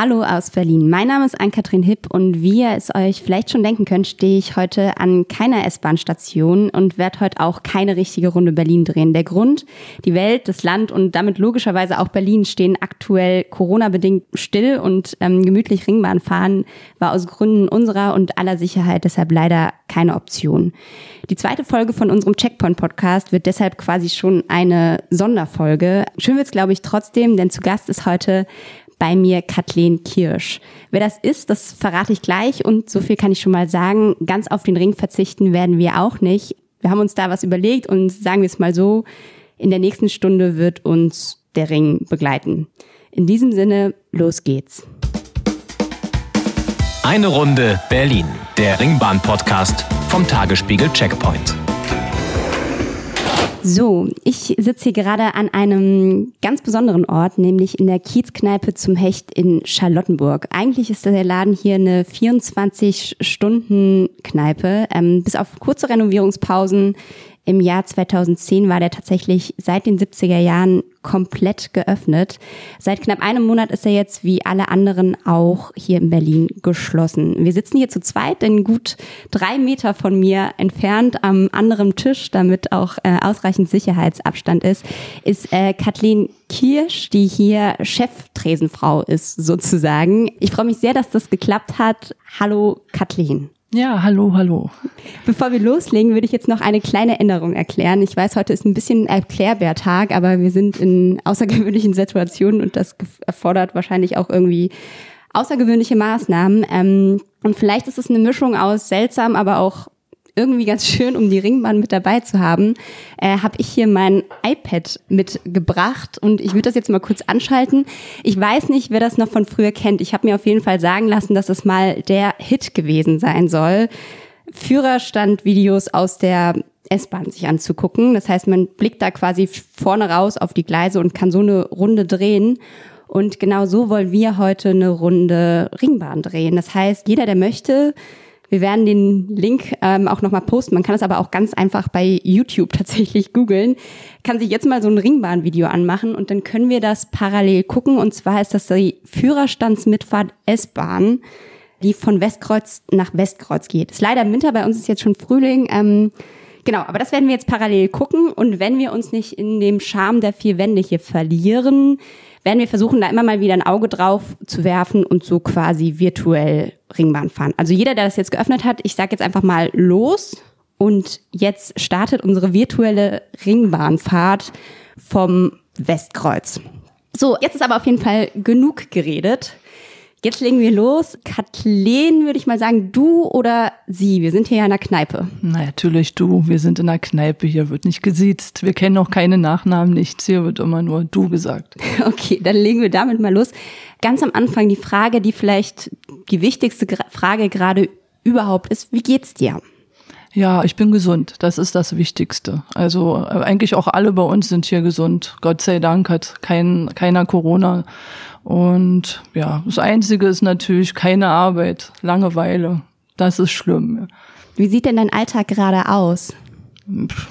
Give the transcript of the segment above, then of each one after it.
Hallo aus Berlin. Mein Name ist Ann-Kathrin Hipp und wie ihr es euch vielleicht schon denken könnt, stehe ich heute an keiner S-Bahn-Station und werde heute auch keine richtige Runde Berlin drehen. Der Grund, die Welt, das Land und damit logischerweise auch Berlin stehen aktuell Corona-bedingt still und ähm, gemütlich Ringbahn fahren war aus Gründen unserer und aller Sicherheit deshalb leider keine Option. Die zweite Folge von unserem Checkpoint-Podcast wird deshalb quasi schon eine Sonderfolge. Schön wird's, glaube ich, trotzdem, denn zu Gast ist heute bei mir Kathleen Kirsch. Wer das ist, das verrate ich gleich und so viel kann ich schon mal sagen. Ganz auf den Ring verzichten werden wir auch nicht. Wir haben uns da was überlegt und sagen wir es mal so, in der nächsten Stunde wird uns der Ring begleiten. In diesem Sinne, los geht's. Eine Runde Berlin, der Ringbahn-Podcast vom Tagesspiegel Checkpoint. So, ich sitze hier gerade an einem ganz besonderen Ort, nämlich in der Kiezkneipe zum Hecht in Charlottenburg. Eigentlich ist der Laden hier eine 24-Stunden-Kneipe. Ähm, bis auf kurze Renovierungspausen im Jahr 2010 war der tatsächlich seit den 70er Jahren komplett geöffnet. Seit knapp einem Monat ist er jetzt wie alle anderen auch hier in Berlin geschlossen. Wir sitzen hier zu zweit, denn gut drei Meter von mir entfernt am anderen Tisch, damit auch äh, ausreichend Sicherheitsabstand ist, ist äh, Kathleen Kirsch, die hier Cheftresenfrau ist sozusagen. Ich freue mich sehr, dass das geklappt hat. Hallo Kathleen. Ja, hallo, hallo. Bevor wir loslegen, würde ich jetzt noch eine kleine Änderung erklären. Ich weiß, heute ist ein bisschen Erklärbär-Tag, aber wir sind in außergewöhnlichen Situationen und das erfordert wahrscheinlich auch irgendwie außergewöhnliche Maßnahmen. Ähm, und vielleicht ist es eine Mischung aus seltsam, aber auch irgendwie ganz schön, um die Ringbahn mit dabei zu haben, äh, habe ich hier mein iPad mitgebracht und ich würde das jetzt mal kurz anschalten. Ich weiß nicht, wer das noch von früher kennt. Ich habe mir auf jeden Fall sagen lassen, dass es mal der Hit gewesen sein soll. Führerstandvideos aus der S-Bahn sich anzugucken. Das heißt, man blickt da quasi vorne raus auf die Gleise und kann so eine Runde drehen. Und genau so wollen wir heute eine Runde Ringbahn drehen. Das heißt, jeder, der möchte, wir werden den Link ähm, auch nochmal posten. Man kann es aber auch ganz einfach bei YouTube tatsächlich googeln. Kann sich jetzt mal so ein Ringbahnvideo anmachen und dann können wir das parallel gucken. Und zwar ist das die Führerstandsmitfahrt S-Bahn, die von Westkreuz nach Westkreuz geht. Ist leider Winter, bei uns ist jetzt schon Frühling. Ähm, genau, aber das werden wir jetzt parallel gucken. Und wenn wir uns nicht in dem Charme der vier Wände hier verlieren, werden wir versuchen, da immer mal wieder ein Auge drauf zu werfen und so quasi virtuell Ringbahn fahren. Also jeder, der das jetzt geöffnet hat, ich sage jetzt einfach mal los und jetzt startet unsere virtuelle Ringbahnfahrt vom Westkreuz. So, jetzt ist aber auf jeden Fall genug geredet. Jetzt legen wir los. Kathleen, würde ich mal sagen, du oder sie? Wir sind hier ja in der Kneipe. Na, natürlich du. Wir sind in der Kneipe. Hier wird nicht gesiezt. Wir kennen auch keine Nachnamen, nichts. Hier wird immer nur du gesagt. Okay, dann legen wir damit mal los. Ganz am Anfang die Frage, die vielleicht die wichtigste Frage gerade überhaupt ist. Wie geht's dir? Ja, ich bin gesund. Das ist das Wichtigste. Also äh, eigentlich auch alle bei uns sind hier gesund. Gott sei Dank hat kein, keiner Corona. Und ja, das Einzige ist natürlich keine Arbeit, Langeweile. Das ist schlimm. Wie sieht denn dein Alltag gerade aus?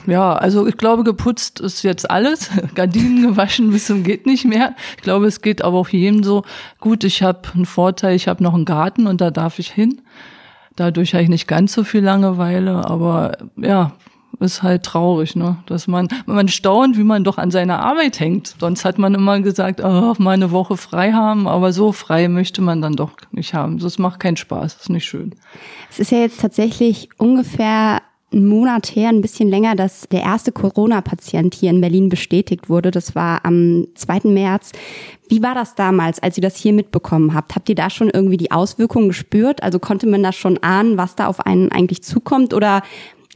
Ja, also ich glaube, geputzt ist jetzt alles. Gardinen gewaschen bis zum geht nicht mehr. Ich glaube, es geht aber auch jedem so. Gut, ich habe einen Vorteil, ich habe noch einen Garten und da darf ich hin. Dadurch habe ich nicht ganz so viel Langeweile, aber ja, ist halt traurig, ne? Dass man, man staunt, wie man doch an seiner Arbeit hängt. Sonst hat man immer gesagt, oh, mal eine Woche frei haben, aber so frei möchte man dann doch nicht haben. Das macht keinen Spaß, ist nicht schön. Es ist ja jetzt tatsächlich ungefähr einen Monat her, ein bisschen länger, dass der erste Corona-Patient hier in Berlin bestätigt wurde. Das war am 2. März. Wie war das damals, als ihr das hier mitbekommen habt? Habt ihr da schon irgendwie die Auswirkungen gespürt? Also konnte man da schon ahnen, was da auf einen eigentlich zukommt? Oder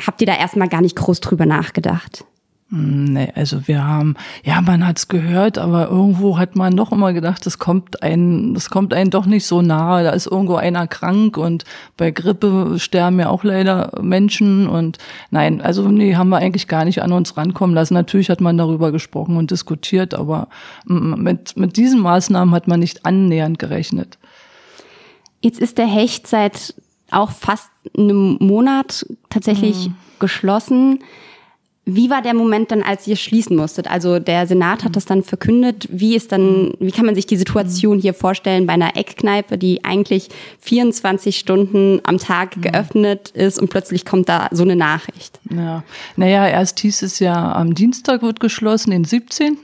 habt ihr da erstmal gar nicht groß drüber nachgedacht? Hm, nee, also wir haben, ja, man hat's gehört, aber irgendwo hat man doch immer gedacht, das kommt ein, das kommt einen doch nicht so nahe. Da ist irgendwo einer krank und bei Grippe sterben ja auch leider Menschen und nein, also nee, haben wir eigentlich gar nicht an uns rankommen lassen. Natürlich hat man darüber gesprochen und diskutiert, aber mit, mit diesen Maßnahmen hat man nicht annähernd gerechnet. Jetzt ist der Hecht seit auch fast einem Monat tatsächlich mhm. geschlossen. Wie war der Moment dann, als ihr schließen musstet? Also der Senat hat das dann verkündet. Wie ist dann, wie kann man sich die Situation hier vorstellen bei einer Eckkneipe, die eigentlich 24 Stunden am Tag geöffnet ist und plötzlich kommt da so eine Nachricht? Ja, naja, erst hieß es ja, am Dienstag wird geschlossen, den 17.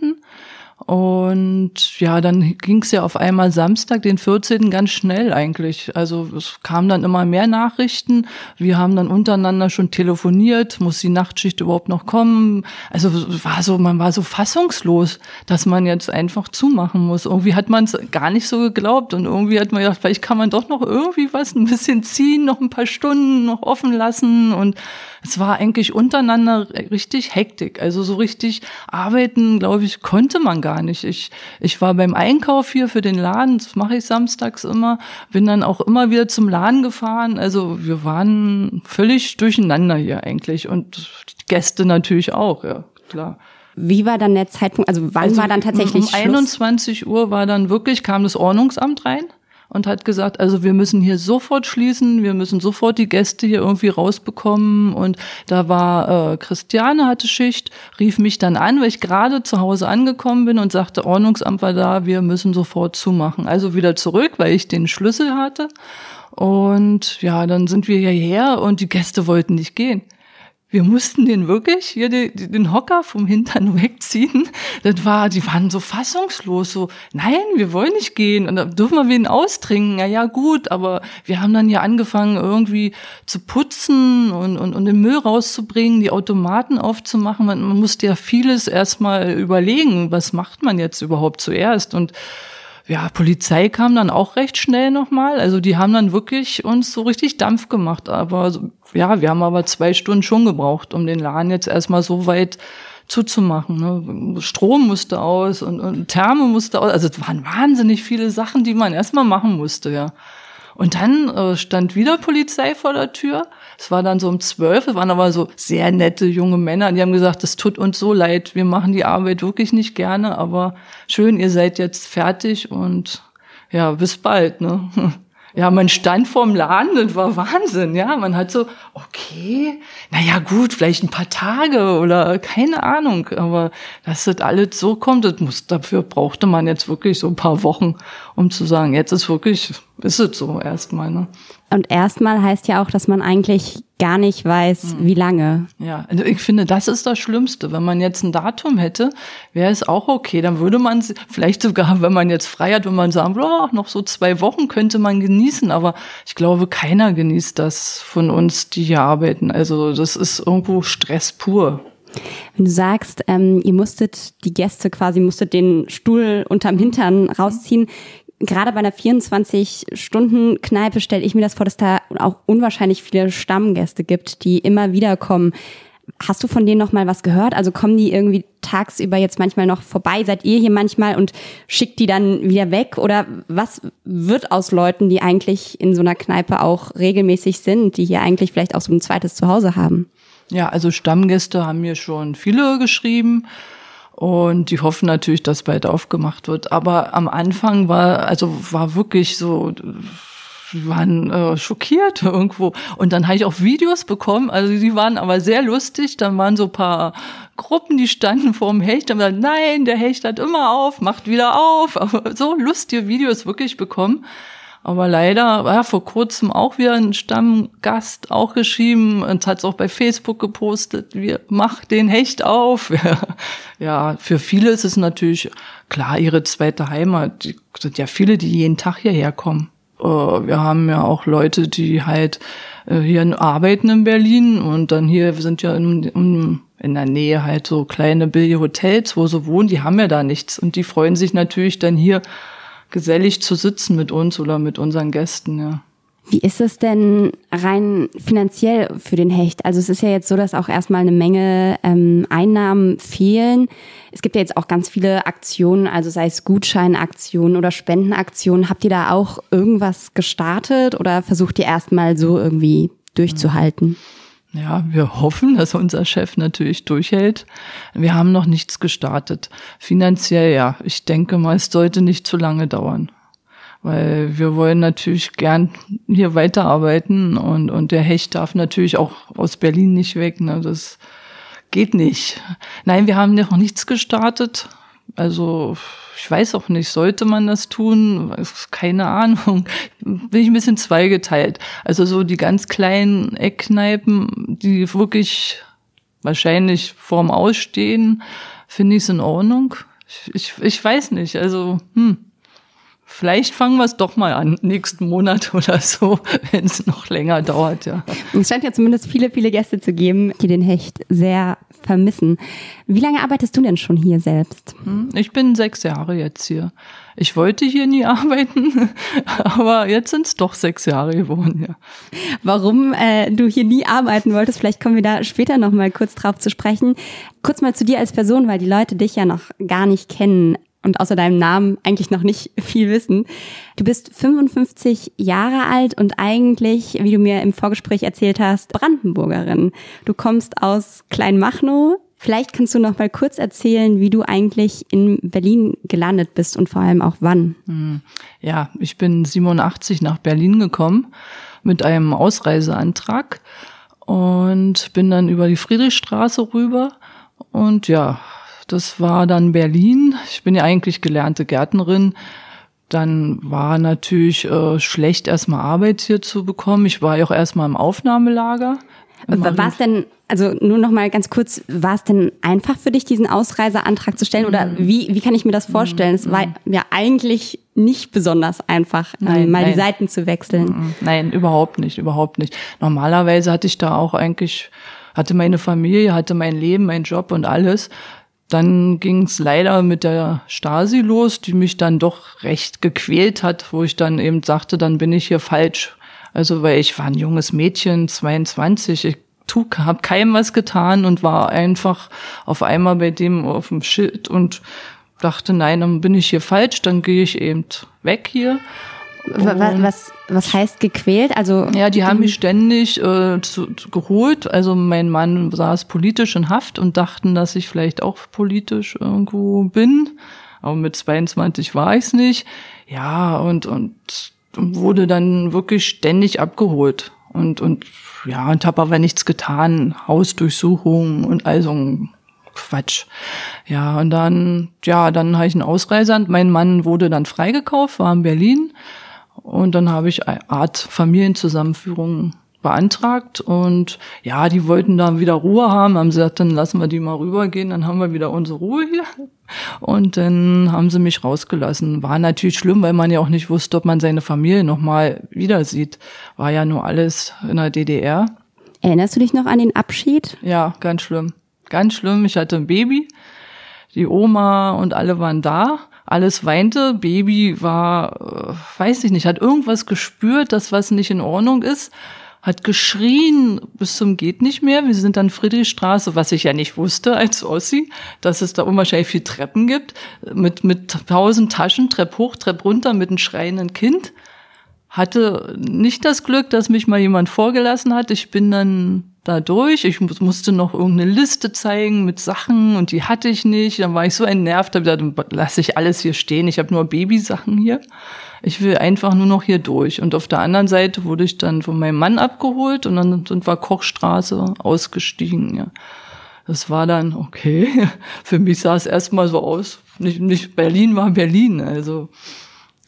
Und ja, dann ging es ja auf einmal Samstag, den 14. ganz schnell eigentlich. Also es kamen dann immer mehr Nachrichten. Wir haben dann untereinander schon telefoniert, muss die Nachtschicht überhaupt noch kommen. Also war so, man war so fassungslos, dass man jetzt einfach zumachen muss. Irgendwie hat man es gar nicht so geglaubt und irgendwie hat man gedacht, vielleicht kann man doch noch irgendwie was ein bisschen ziehen, noch ein paar Stunden noch offen lassen und es war eigentlich untereinander richtig Hektik. Also so richtig arbeiten, glaube ich, konnte man gar nicht. Ich, ich war beim Einkauf hier für den Laden, das mache ich samstags immer, bin dann auch immer wieder zum Laden gefahren. Also wir waren völlig durcheinander hier eigentlich und Gäste natürlich auch, ja, klar. Wie war dann der Zeitpunkt? Also wann also war dann tatsächlich um 21 Schluss? Uhr war dann wirklich kam das Ordnungsamt rein und hat gesagt, also wir müssen hier sofort schließen, wir müssen sofort die Gäste hier irgendwie rausbekommen. Und da war äh, Christiane hatte Schicht, rief mich dann an, weil ich gerade zu Hause angekommen bin und sagte, Ordnungsamt war da, wir müssen sofort zumachen. Also wieder zurück, weil ich den Schlüssel hatte. Und ja, dann sind wir hierher und die Gäste wollten nicht gehen wir mussten den wirklich hier den, den Hocker vom Hintern wegziehen. Das war, die waren so fassungslos, so, nein, wir wollen nicht gehen. Und da dürfen wir wen austrinken. Ja, ja, gut, aber wir haben dann hier angefangen, irgendwie zu putzen und, und, und den Müll rauszubringen, die Automaten aufzumachen. Man, man musste ja vieles erstmal überlegen, was macht man jetzt überhaupt zuerst. Und ja, Polizei kam dann auch recht schnell nochmal. Also die haben dann wirklich uns so richtig Dampf gemacht. Aber ja, wir haben aber zwei Stunden schon gebraucht, um den Laden jetzt erstmal so weit zuzumachen. Ne? Strom musste aus und, und Therme musste aus. Also es waren wahnsinnig viele Sachen, die man erstmal machen musste, ja. Und dann äh, stand wieder Polizei vor der Tür. Es war dann so um zwölf, es waren aber so sehr nette junge Männer, die haben gesagt, es tut uns so leid, wir machen die Arbeit wirklich nicht gerne, aber schön, ihr seid jetzt fertig und ja, bis bald, ne? Ja, man stand vorm Laden, das war Wahnsinn, ja. Man hat so, okay, naja, gut, vielleicht ein paar Tage oder keine Ahnung, aber dass das alles so kommt, das muss, dafür brauchte man jetzt wirklich so ein paar Wochen, um zu sagen, jetzt ist wirklich, ist es so erstmal, ne? Und erstmal heißt ja auch, dass man eigentlich gar nicht weiß, hm. wie lange. Ja, also ich finde, das ist das Schlimmste. Wenn man jetzt ein Datum hätte, wäre es auch okay. Dann würde man vielleicht sogar, wenn man jetzt frei hat, wenn man sagen, oh, noch so zwei Wochen könnte man genießen. Aber ich glaube, keiner genießt das von uns, die hier arbeiten. Also das ist irgendwo Stress pur. Wenn du sagst, ähm, ihr musstet die Gäste quasi, musstet den Stuhl unterm Hintern rausziehen, gerade bei einer 24-Stunden-Kneipe stelle ich mir das vor, dass da auch unwahrscheinlich viele Stammgäste gibt, die immer wieder kommen. Hast du von denen noch mal was gehört? Also kommen die irgendwie tagsüber jetzt manchmal noch vorbei? Seid ihr hier manchmal und schickt die dann wieder weg? Oder was wird aus Leuten, die eigentlich in so einer Kneipe auch regelmäßig sind, die hier eigentlich vielleicht auch so ein zweites Zuhause haben? Ja, also Stammgäste haben mir schon viele geschrieben. Und die hoffen natürlich, dass bald aufgemacht wird. Aber am Anfang war, also war wirklich so, waren äh, schockiert irgendwo. Und dann habe ich auch Videos bekommen, also die waren aber sehr lustig. Dann waren so paar Gruppen, die standen vor dem Hecht und gesagt, nein, der Hecht hat immer auf, macht wieder auf. Aber so lustige Videos wirklich bekommen. Aber leider, ja, vor kurzem auch wieder ein Stammgast auch geschrieben und hat es auch bei Facebook gepostet, wir mach den Hecht auf. ja, für viele ist es natürlich klar ihre zweite Heimat. Die sind ja viele, die jeden Tag hierher kommen. Äh, wir haben ja auch Leute, die halt äh, hier arbeiten in Berlin und dann hier sind ja in, in der Nähe halt so kleine billige Hotels, wo sie wohnen, die haben ja da nichts und die freuen sich natürlich dann hier gesellig zu sitzen mit uns oder mit unseren Gästen, ja. Wie ist es denn rein finanziell für den Hecht? Also es ist ja jetzt so, dass auch erstmal eine Menge ähm, Einnahmen fehlen. Es gibt ja jetzt auch ganz viele Aktionen, also sei es Gutscheinaktionen oder Spendenaktionen. Habt ihr da auch irgendwas gestartet oder versucht ihr erstmal so irgendwie durchzuhalten? Ja, wir hoffen, dass unser Chef natürlich durchhält. Wir haben noch nichts gestartet. Finanziell ja. Ich denke mal, es sollte nicht zu lange dauern. Weil wir wollen natürlich gern hier weiterarbeiten und, und der Hecht darf natürlich auch aus Berlin nicht weg. Ne? Das geht nicht. Nein, wir haben noch nichts gestartet. Also ich weiß auch nicht, sollte man das tun? Keine Ahnung. Bin ich ein bisschen zweigeteilt. Also so die ganz kleinen Eckkneipen, die wirklich wahrscheinlich vorm Ausstehen, finde ich es in Ordnung. Ich, ich, ich weiß nicht. Also, hm. Vielleicht fangen wir es doch mal an, nächsten Monat oder so, wenn es noch länger dauert, ja. Es scheint ja zumindest viele, viele Gäste zu geben, die den Hecht sehr vermissen. Wie lange arbeitest du denn schon hier selbst? Hm, ich bin sechs Jahre jetzt hier. Ich wollte hier nie arbeiten, aber jetzt sind es doch sechs Jahre geworden, ja. Warum äh, du hier nie arbeiten wolltest, vielleicht kommen wir da später noch mal kurz drauf zu sprechen. Kurz mal zu dir als Person, weil die Leute dich ja noch gar nicht kennen und außer deinem Namen eigentlich noch nicht viel wissen. Du bist 55 Jahre alt und eigentlich, wie du mir im Vorgespräch erzählt hast, Brandenburgerin. Du kommst aus Kleinmachnow. Vielleicht kannst du noch mal kurz erzählen, wie du eigentlich in Berlin gelandet bist und vor allem auch wann. Hm. Ja, ich bin 87 nach Berlin gekommen mit einem Ausreiseantrag und bin dann über die Friedrichstraße rüber und ja, das war dann Berlin. Ich bin ja eigentlich gelernte Gärtnerin. Dann war natürlich äh, schlecht, erstmal Arbeit hier zu bekommen. Ich war ja auch erstmal im Aufnahmelager. War es denn, also nur noch mal ganz kurz, war es denn einfach für dich, diesen Ausreiseantrag zu stellen? Oder mhm. wie, wie kann ich mir das vorstellen? Es war mhm. ja eigentlich nicht besonders einfach, ähm, nein, mal nein. die Seiten zu wechseln. Mhm. Nein, überhaupt nicht, überhaupt nicht. Normalerweise hatte ich da auch eigentlich, hatte meine Familie, hatte mein Leben, mein Job und alles. Dann ging es leider mit der Stasi los, die mich dann doch recht gequält hat, wo ich dann eben sagte, dann bin ich hier falsch. Also weil ich war ein junges Mädchen, 22, ich habe keinem was getan und war einfach auf einmal bei dem auf dem Schild und dachte, nein, dann bin ich hier falsch, dann gehe ich eben weg hier. Was, was, was heißt gequält? Also ja, die haben mich ständig äh, zu, zu, geholt. Also mein Mann saß politisch in Haft und dachten, dass ich vielleicht auch politisch irgendwo bin. Aber mit 22 war ich's nicht. Ja, und, und wurde dann wirklich ständig abgeholt. Und, und ja, und habe aber nichts getan. Hausdurchsuchung und all so ein Quatsch. Ja, und dann, ja, dann habe ich einen Ausreiser. Mein Mann wurde dann freigekauft, war in Berlin und dann habe ich eine Art Familienzusammenführung beantragt und ja, die wollten da wieder Ruhe haben, haben gesagt, dann lassen wir die mal rübergehen, dann haben wir wieder unsere Ruhe hier. Und dann haben sie mich rausgelassen. War natürlich schlimm, weil man ja auch nicht wusste, ob man seine Familie nochmal wieder sieht. War ja nur alles in der DDR. Erinnerst du dich noch an den Abschied? Ja, ganz schlimm. Ganz schlimm. Ich hatte ein Baby. Die Oma und alle waren da alles weinte. Baby war, äh, weiß ich nicht, hat irgendwas gespürt, dass was nicht in Ordnung ist, hat geschrien bis zum geht nicht mehr. Wir sind dann Friedrichstraße, was ich ja nicht wusste als Ossi, dass es da unwahrscheinlich viel Treppen gibt, mit, mit tausend Taschen, Trepp hoch, Trepp runter, mit einem schreienden Kind. Hatte nicht das Glück, dass mich mal jemand vorgelassen hat. Ich bin dann da durch. Ich musste noch irgendeine Liste zeigen mit Sachen und die hatte ich nicht. Dann war ich so entnervt, da dann lasse ich alles hier stehen. Ich habe nur Babysachen hier. Ich will einfach nur noch hier durch. Und auf der anderen Seite wurde ich dann von meinem Mann abgeholt und dann sind wir Kochstraße ausgestiegen. Ja. Das war dann okay. Für mich sah es erstmal so aus. Nicht, nicht Berlin war Berlin. Also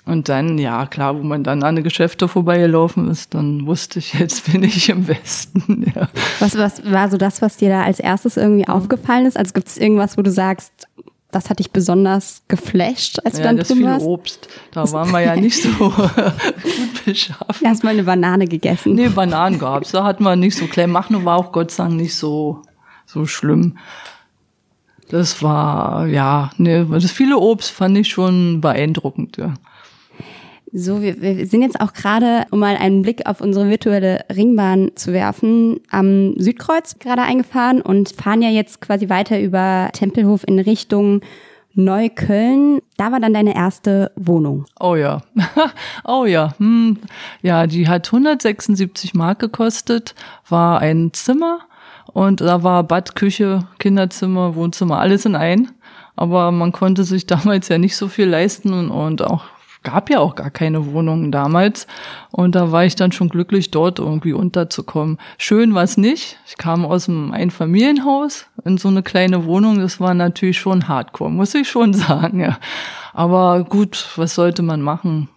und dann, ja, klar, wo man dann an die Geschäfte vorbeigelaufen ist, dann wusste ich, jetzt bin ich im Westen. Ja. Was, was war so das, was dir da als erstes irgendwie aufgefallen ist? Also gibt es irgendwas, wo du sagst, das hat dich besonders geflasht, als du ja, dann das drin warst? Obst. Da waren wir ja nicht so gut beschaffen. Erstmal eine Banane gegessen. Nee, Bananen gab's. Da hatten wir nicht so klein. Machen war auch Gott sei Dank nicht so, so schlimm. Das war, ja, nee, das viele Obst fand ich schon beeindruckend, ja. So, wir, wir sind jetzt auch gerade, um mal einen Blick auf unsere virtuelle Ringbahn zu werfen, am Südkreuz gerade eingefahren und fahren ja jetzt quasi weiter über Tempelhof in Richtung Neukölln. Da war dann deine erste Wohnung. Oh ja. oh ja. Hm. Ja, die hat 176 Mark gekostet, war ein Zimmer und da war Bad, Küche, Kinderzimmer, Wohnzimmer, alles in ein. Aber man konnte sich damals ja nicht so viel leisten und, und auch gab ja auch gar keine Wohnungen damals. Und da war ich dann schon glücklich, dort irgendwie unterzukommen. Schön war es nicht. Ich kam aus einem Einfamilienhaus in so eine kleine Wohnung. Das war natürlich schon hardcore, muss ich schon sagen, ja. Aber gut, was sollte man machen?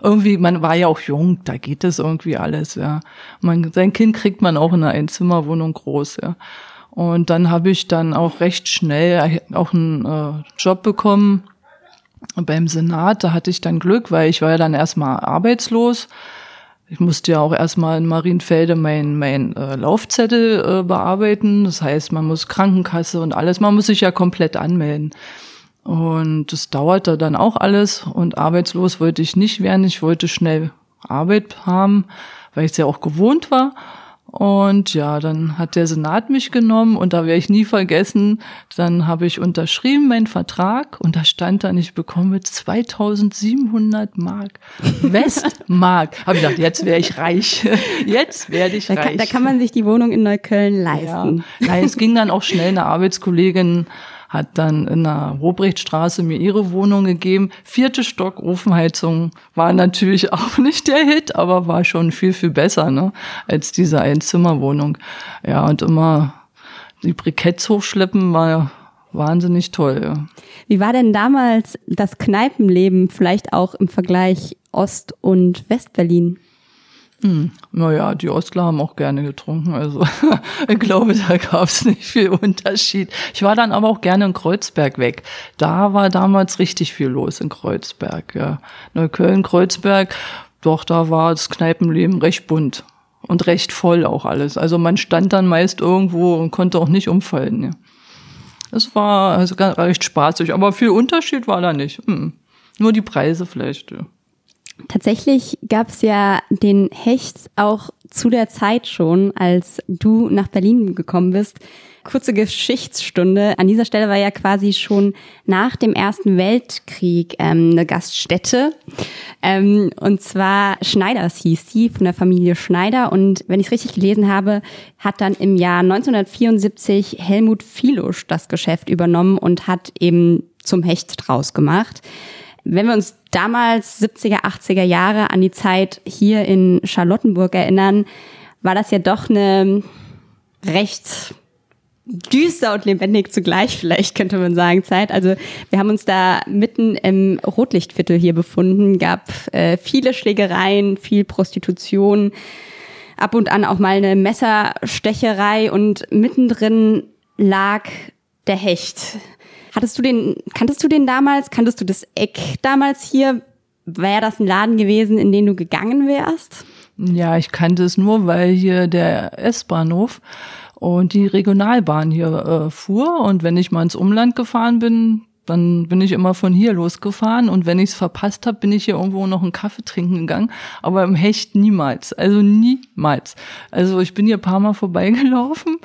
Irgendwie, man war ja auch jung, da geht es irgendwie alles, ja. Man, sein Kind kriegt man auch in einer Einzimmerwohnung groß, ja. Und dann habe ich dann auch recht schnell auch einen äh, Job bekommen beim Senat. Da hatte ich dann Glück, weil ich war ja dann erstmal arbeitslos. Ich musste ja auch erstmal in Marienfelde mein, mein äh, Laufzettel äh, bearbeiten. Das heißt, man muss Krankenkasse und alles, man muss sich ja komplett anmelden. Und das dauerte dann auch alles. Und arbeitslos wollte ich nicht werden. Ich wollte schnell Arbeit haben, weil ich es ja auch gewohnt war. Und ja, dann hat der Senat mich genommen und da werde ich nie vergessen, dann habe ich unterschrieben meinen Vertrag und da stand dann, ich bekomme 2700 Mark. Westmark. habe ich gedacht, jetzt wäre ich reich. Jetzt werde ich da reich. Kann, da kann man sich die Wohnung in Neukölln leisten. Ja. Nein, es ging dann auch schnell. Eine Arbeitskollegin hat dann in der Robrechtstraße mir ihre Wohnung gegeben. Vierte Stock Ofenheizung war natürlich auch nicht der Hit, aber war schon viel, viel besser ne, als diese Einzimmerwohnung. Ja, und immer die Briketts hochschleppen war wahnsinnig toll. Ja. Wie war denn damals das Kneipenleben vielleicht auch im Vergleich Ost- und Westberlin? Hm, naja, die Ostler haben auch gerne getrunken. Also ich glaube, da gab es nicht viel Unterschied. Ich war dann aber auch gerne in Kreuzberg weg. Da war damals richtig viel los in Kreuzberg. Ja. Neukölln, Kreuzberg, doch, da war das Kneipenleben recht bunt und recht voll auch alles. Also man stand dann meist irgendwo und konnte auch nicht umfallen. Ja. Es war also recht spaßig, aber viel Unterschied war da nicht. Hm. Nur die Preise vielleicht. Ja. Tatsächlich gab es ja den Hecht auch zu der Zeit schon, als du nach Berlin gekommen bist. Kurze Geschichtsstunde. An dieser Stelle war ja quasi schon nach dem Ersten Weltkrieg ähm, eine Gaststätte. Ähm, und zwar Schneiders hieß die, von der Familie Schneider. Und wenn ich es richtig gelesen habe, hat dann im Jahr 1974 Helmut Filusch das Geschäft übernommen und hat eben zum Hecht draus gemacht. Wenn wir uns damals 70er, 80er Jahre an die Zeit hier in Charlottenburg erinnern, war das ja doch eine recht düster und lebendig zugleich, vielleicht könnte man sagen, Zeit. Also wir haben uns da mitten im Rotlichtviertel hier befunden, gab äh, viele Schlägereien, viel Prostitution, ab und an auch mal eine Messerstecherei und mittendrin lag der Hecht. Hattest du den, kanntest du den damals? Kanntest du das Eck damals hier? Wäre das ein Laden gewesen, in den du gegangen wärst? Ja, ich kannte es nur, weil hier der S-Bahnhof und die Regionalbahn hier äh, fuhr. Und wenn ich mal ins Umland gefahren bin, dann bin ich immer von hier losgefahren und wenn ich es verpasst habe, bin ich hier irgendwo noch einen Kaffee trinken gegangen, aber im Hecht niemals, also niemals. Also ich bin hier ein paar Mal vorbeigelaufen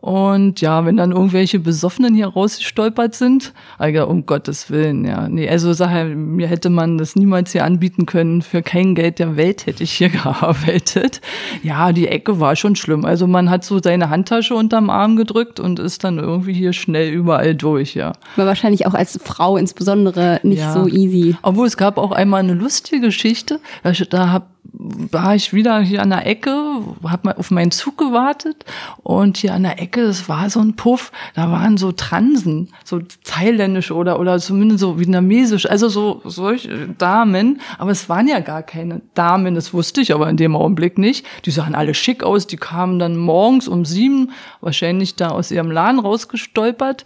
und ja, wenn dann irgendwelche Besoffenen hier rausgestolpert sind, also um Gottes Willen, ja. Nee, also sag, mir hätte man das niemals hier anbieten können. Für kein Geld der Welt hätte ich hier gearbeitet. Ja, die Ecke war schon schlimm. Also man hat so seine Handtasche unterm Arm gedrückt und ist dann irgendwie hier schnell überall durch, ja. War wahrscheinlich auch als Frau insbesondere nicht ja. so easy. Obwohl es gab auch einmal eine lustige Geschichte. Da, da hab war ich wieder hier an der Ecke, habe auf meinen Zug gewartet und hier an der Ecke, das war so ein Puff, da waren so Transen, so thailändisch oder oder zumindest so vietnamesisch, also so solche Damen, aber es waren ja gar keine Damen, das wusste ich aber in dem Augenblick nicht. Die sahen alle schick aus, die kamen dann morgens um sieben wahrscheinlich da aus ihrem Laden rausgestolpert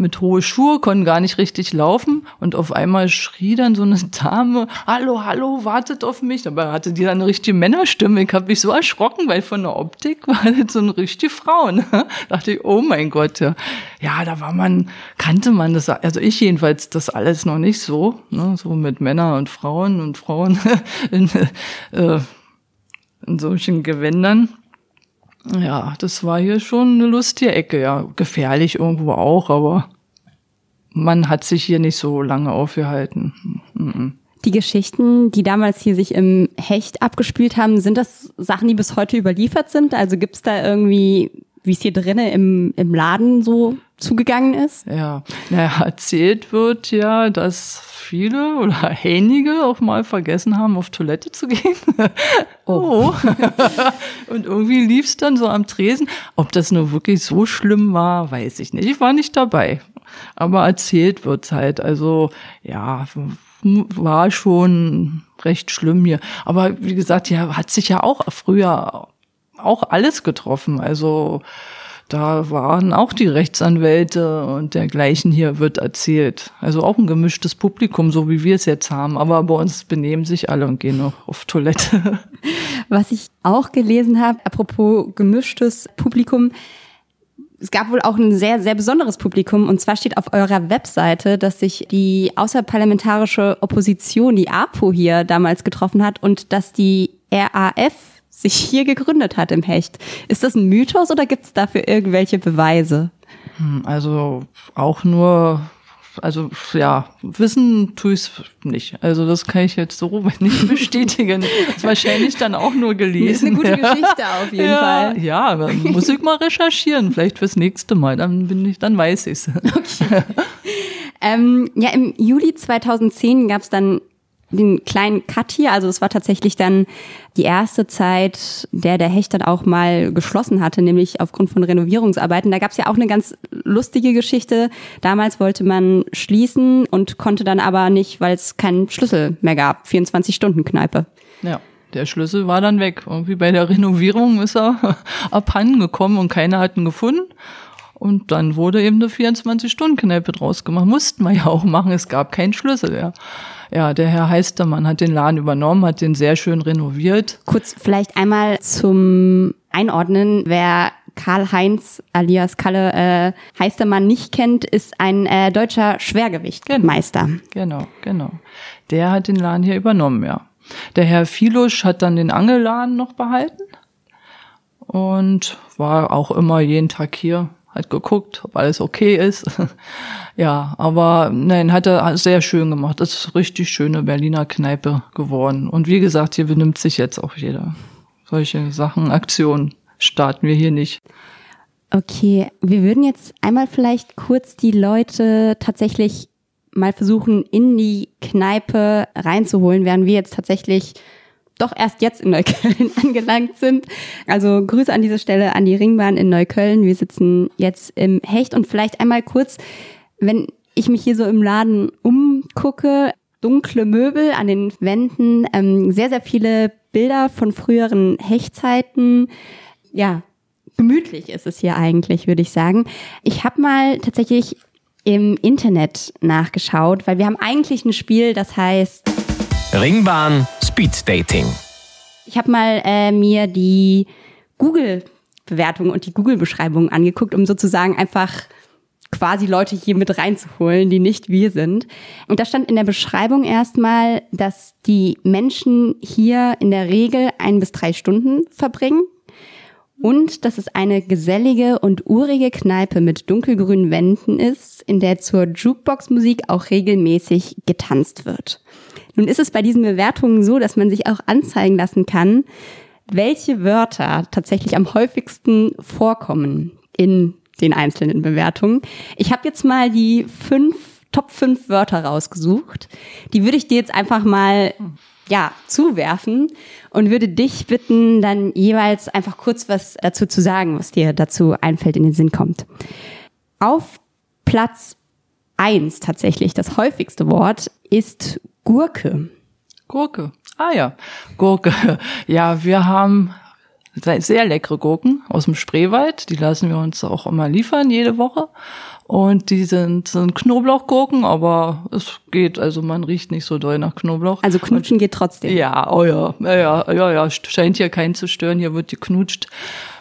mit hohe Schuhe, konnten gar nicht richtig laufen und auf einmal schrie dann so eine Dame, hallo, hallo, wartet auf mich. Dabei hatte die dann eine richtige Männerstimme. Ich habe mich so erschrocken, weil von der Optik war das so eine richtige Frau. Ne? dachte ich, oh mein Gott, ja. Ja, da war man, kannte man das, also ich jedenfalls das alles noch nicht so, ne? so mit Männern und Frauen und Frauen in, äh, in solchen Gewändern. Ja, das war hier schon eine lustige Ecke, ja. Gefährlich irgendwo auch, aber man hat sich hier nicht so lange aufgehalten. Die Geschichten, die damals hier sich im Hecht abgespielt haben, sind das Sachen, die bis heute überliefert sind? Also gibt's da irgendwie, wie es hier drinnen im, im Laden so zugegangen ist? Ja, naja, erzählt wird ja, dass viele oder einige auch mal vergessen haben, auf Toilette zu gehen. Oh. Und irgendwie lief's dann so am Tresen. Ob das nur wirklich so schlimm war, weiß ich nicht. Ich war nicht dabei. Aber erzählt wird's halt. Also, ja, war schon recht schlimm hier. Aber wie gesagt, ja, hat sich ja auch früher auch alles getroffen. Also da waren auch die Rechtsanwälte und dergleichen hier wird erzählt. Also auch ein gemischtes Publikum, so wie wir es jetzt haben. Aber bei uns benehmen sich alle und gehen noch auf Toilette. Was ich auch gelesen habe, apropos gemischtes Publikum, es gab wohl auch ein sehr, sehr besonderes Publikum. Und zwar steht auf eurer Webseite, dass sich die außerparlamentarische Opposition, die APO hier damals getroffen hat und dass die RAF sich hier gegründet hat im Hecht. Ist das ein Mythos oder gibt es dafür irgendwelche Beweise? Hm, also auch nur, also ja, wissen tue ich es nicht. Also das kann ich jetzt so nicht bestätigen. Das ist wahrscheinlich dann auch nur gelesen. Das ist eine gute Geschichte auf jeden ja, Fall. Ja, muss ich mal recherchieren, vielleicht fürs nächste Mal. Dann bin ich, dann weiß ich's. Okay. ähm, ja, im Juli 2010 gab es dann den kleinen Cut hier. Also es war tatsächlich dann die erste Zeit, der der Hecht dann auch mal geschlossen hatte, nämlich aufgrund von Renovierungsarbeiten. Da gab es ja auch eine ganz lustige Geschichte. Damals wollte man schließen und konnte dann aber nicht, weil es keinen Schlüssel mehr gab. 24-Stunden-Kneipe. Ja. Der Schlüssel war dann weg. Irgendwie bei der Renovierung ist er abhanden gekommen und keiner hat ihn gefunden. Und dann wurde eben eine 24-Stunden-Kneipe draus gemacht. Mussten wir ja auch machen. Es gab keinen Schlüssel, ja. Ja, der Herr Heistermann hat den Laden übernommen, hat den sehr schön renoviert. Kurz vielleicht einmal zum Einordnen, wer Karl-Heinz alias Kalle äh, Heistermann nicht kennt, ist ein äh, deutscher Schwergewichtmeister. Genau, genau. Der hat den Laden hier übernommen, ja. Der Herr Filusch hat dann den Angelladen noch behalten und war auch immer jeden Tag hier hat geguckt, ob alles okay ist. ja, aber nein, hat er sehr schön gemacht. Das ist richtig schöne Berliner Kneipe geworden. Und wie gesagt, hier benimmt sich jetzt auch jeder. Solche Sachen, Aktionen starten wir hier nicht. Okay, wir würden jetzt einmal vielleicht kurz die Leute tatsächlich mal versuchen, in die Kneipe reinzuholen, während wir jetzt tatsächlich doch erst jetzt in Neukölln angelangt sind. Also Grüße an dieser Stelle an die Ringbahn in Neukölln. Wir sitzen jetzt im Hecht und vielleicht einmal kurz, wenn ich mich hier so im Laden umgucke, dunkle Möbel an den Wänden, ähm, sehr, sehr viele Bilder von früheren Hechtzeiten. Ja, gemütlich ist es hier eigentlich, würde ich sagen. Ich habe mal tatsächlich im Internet nachgeschaut, weil wir haben eigentlich ein Spiel, das heißt Ringbahn Speed Dating. Ich habe mal äh, mir die Google-Bewertung und die Google-Beschreibung angeguckt, um sozusagen einfach quasi Leute hier mit reinzuholen, die nicht wir sind. Und da stand in der Beschreibung erstmal, dass die Menschen hier in der Regel ein bis drei Stunden verbringen und dass es eine gesellige und urige Kneipe mit dunkelgrünen Wänden ist, in der zur Jukebox-Musik auch regelmäßig getanzt wird. Nun ist es bei diesen Bewertungen so, dass man sich auch anzeigen lassen kann, welche Wörter tatsächlich am häufigsten vorkommen in den einzelnen Bewertungen. Ich habe jetzt mal die fünf Top 5 Wörter rausgesucht. Die würde ich dir jetzt einfach mal ja, zuwerfen und würde dich bitten, dann jeweils einfach kurz was dazu zu sagen, was dir dazu einfällt, in den Sinn kommt. Auf Platz eins tatsächlich, das häufigste Wort, ist Gurke. Gurke. Ah ja, Gurke. Ja, wir haben sehr leckere Gurken aus dem Spreewald. Die lassen wir uns auch immer liefern jede Woche. Und die sind, sind Knoblauchgurken, aber es geht, also man riecht nicht so doll nach Knoblauch. Also knutschen geht trotzdem. Ja, oh ja, ja, ja, ja, scheint hier keinen zu stören, hier wird geknutscht.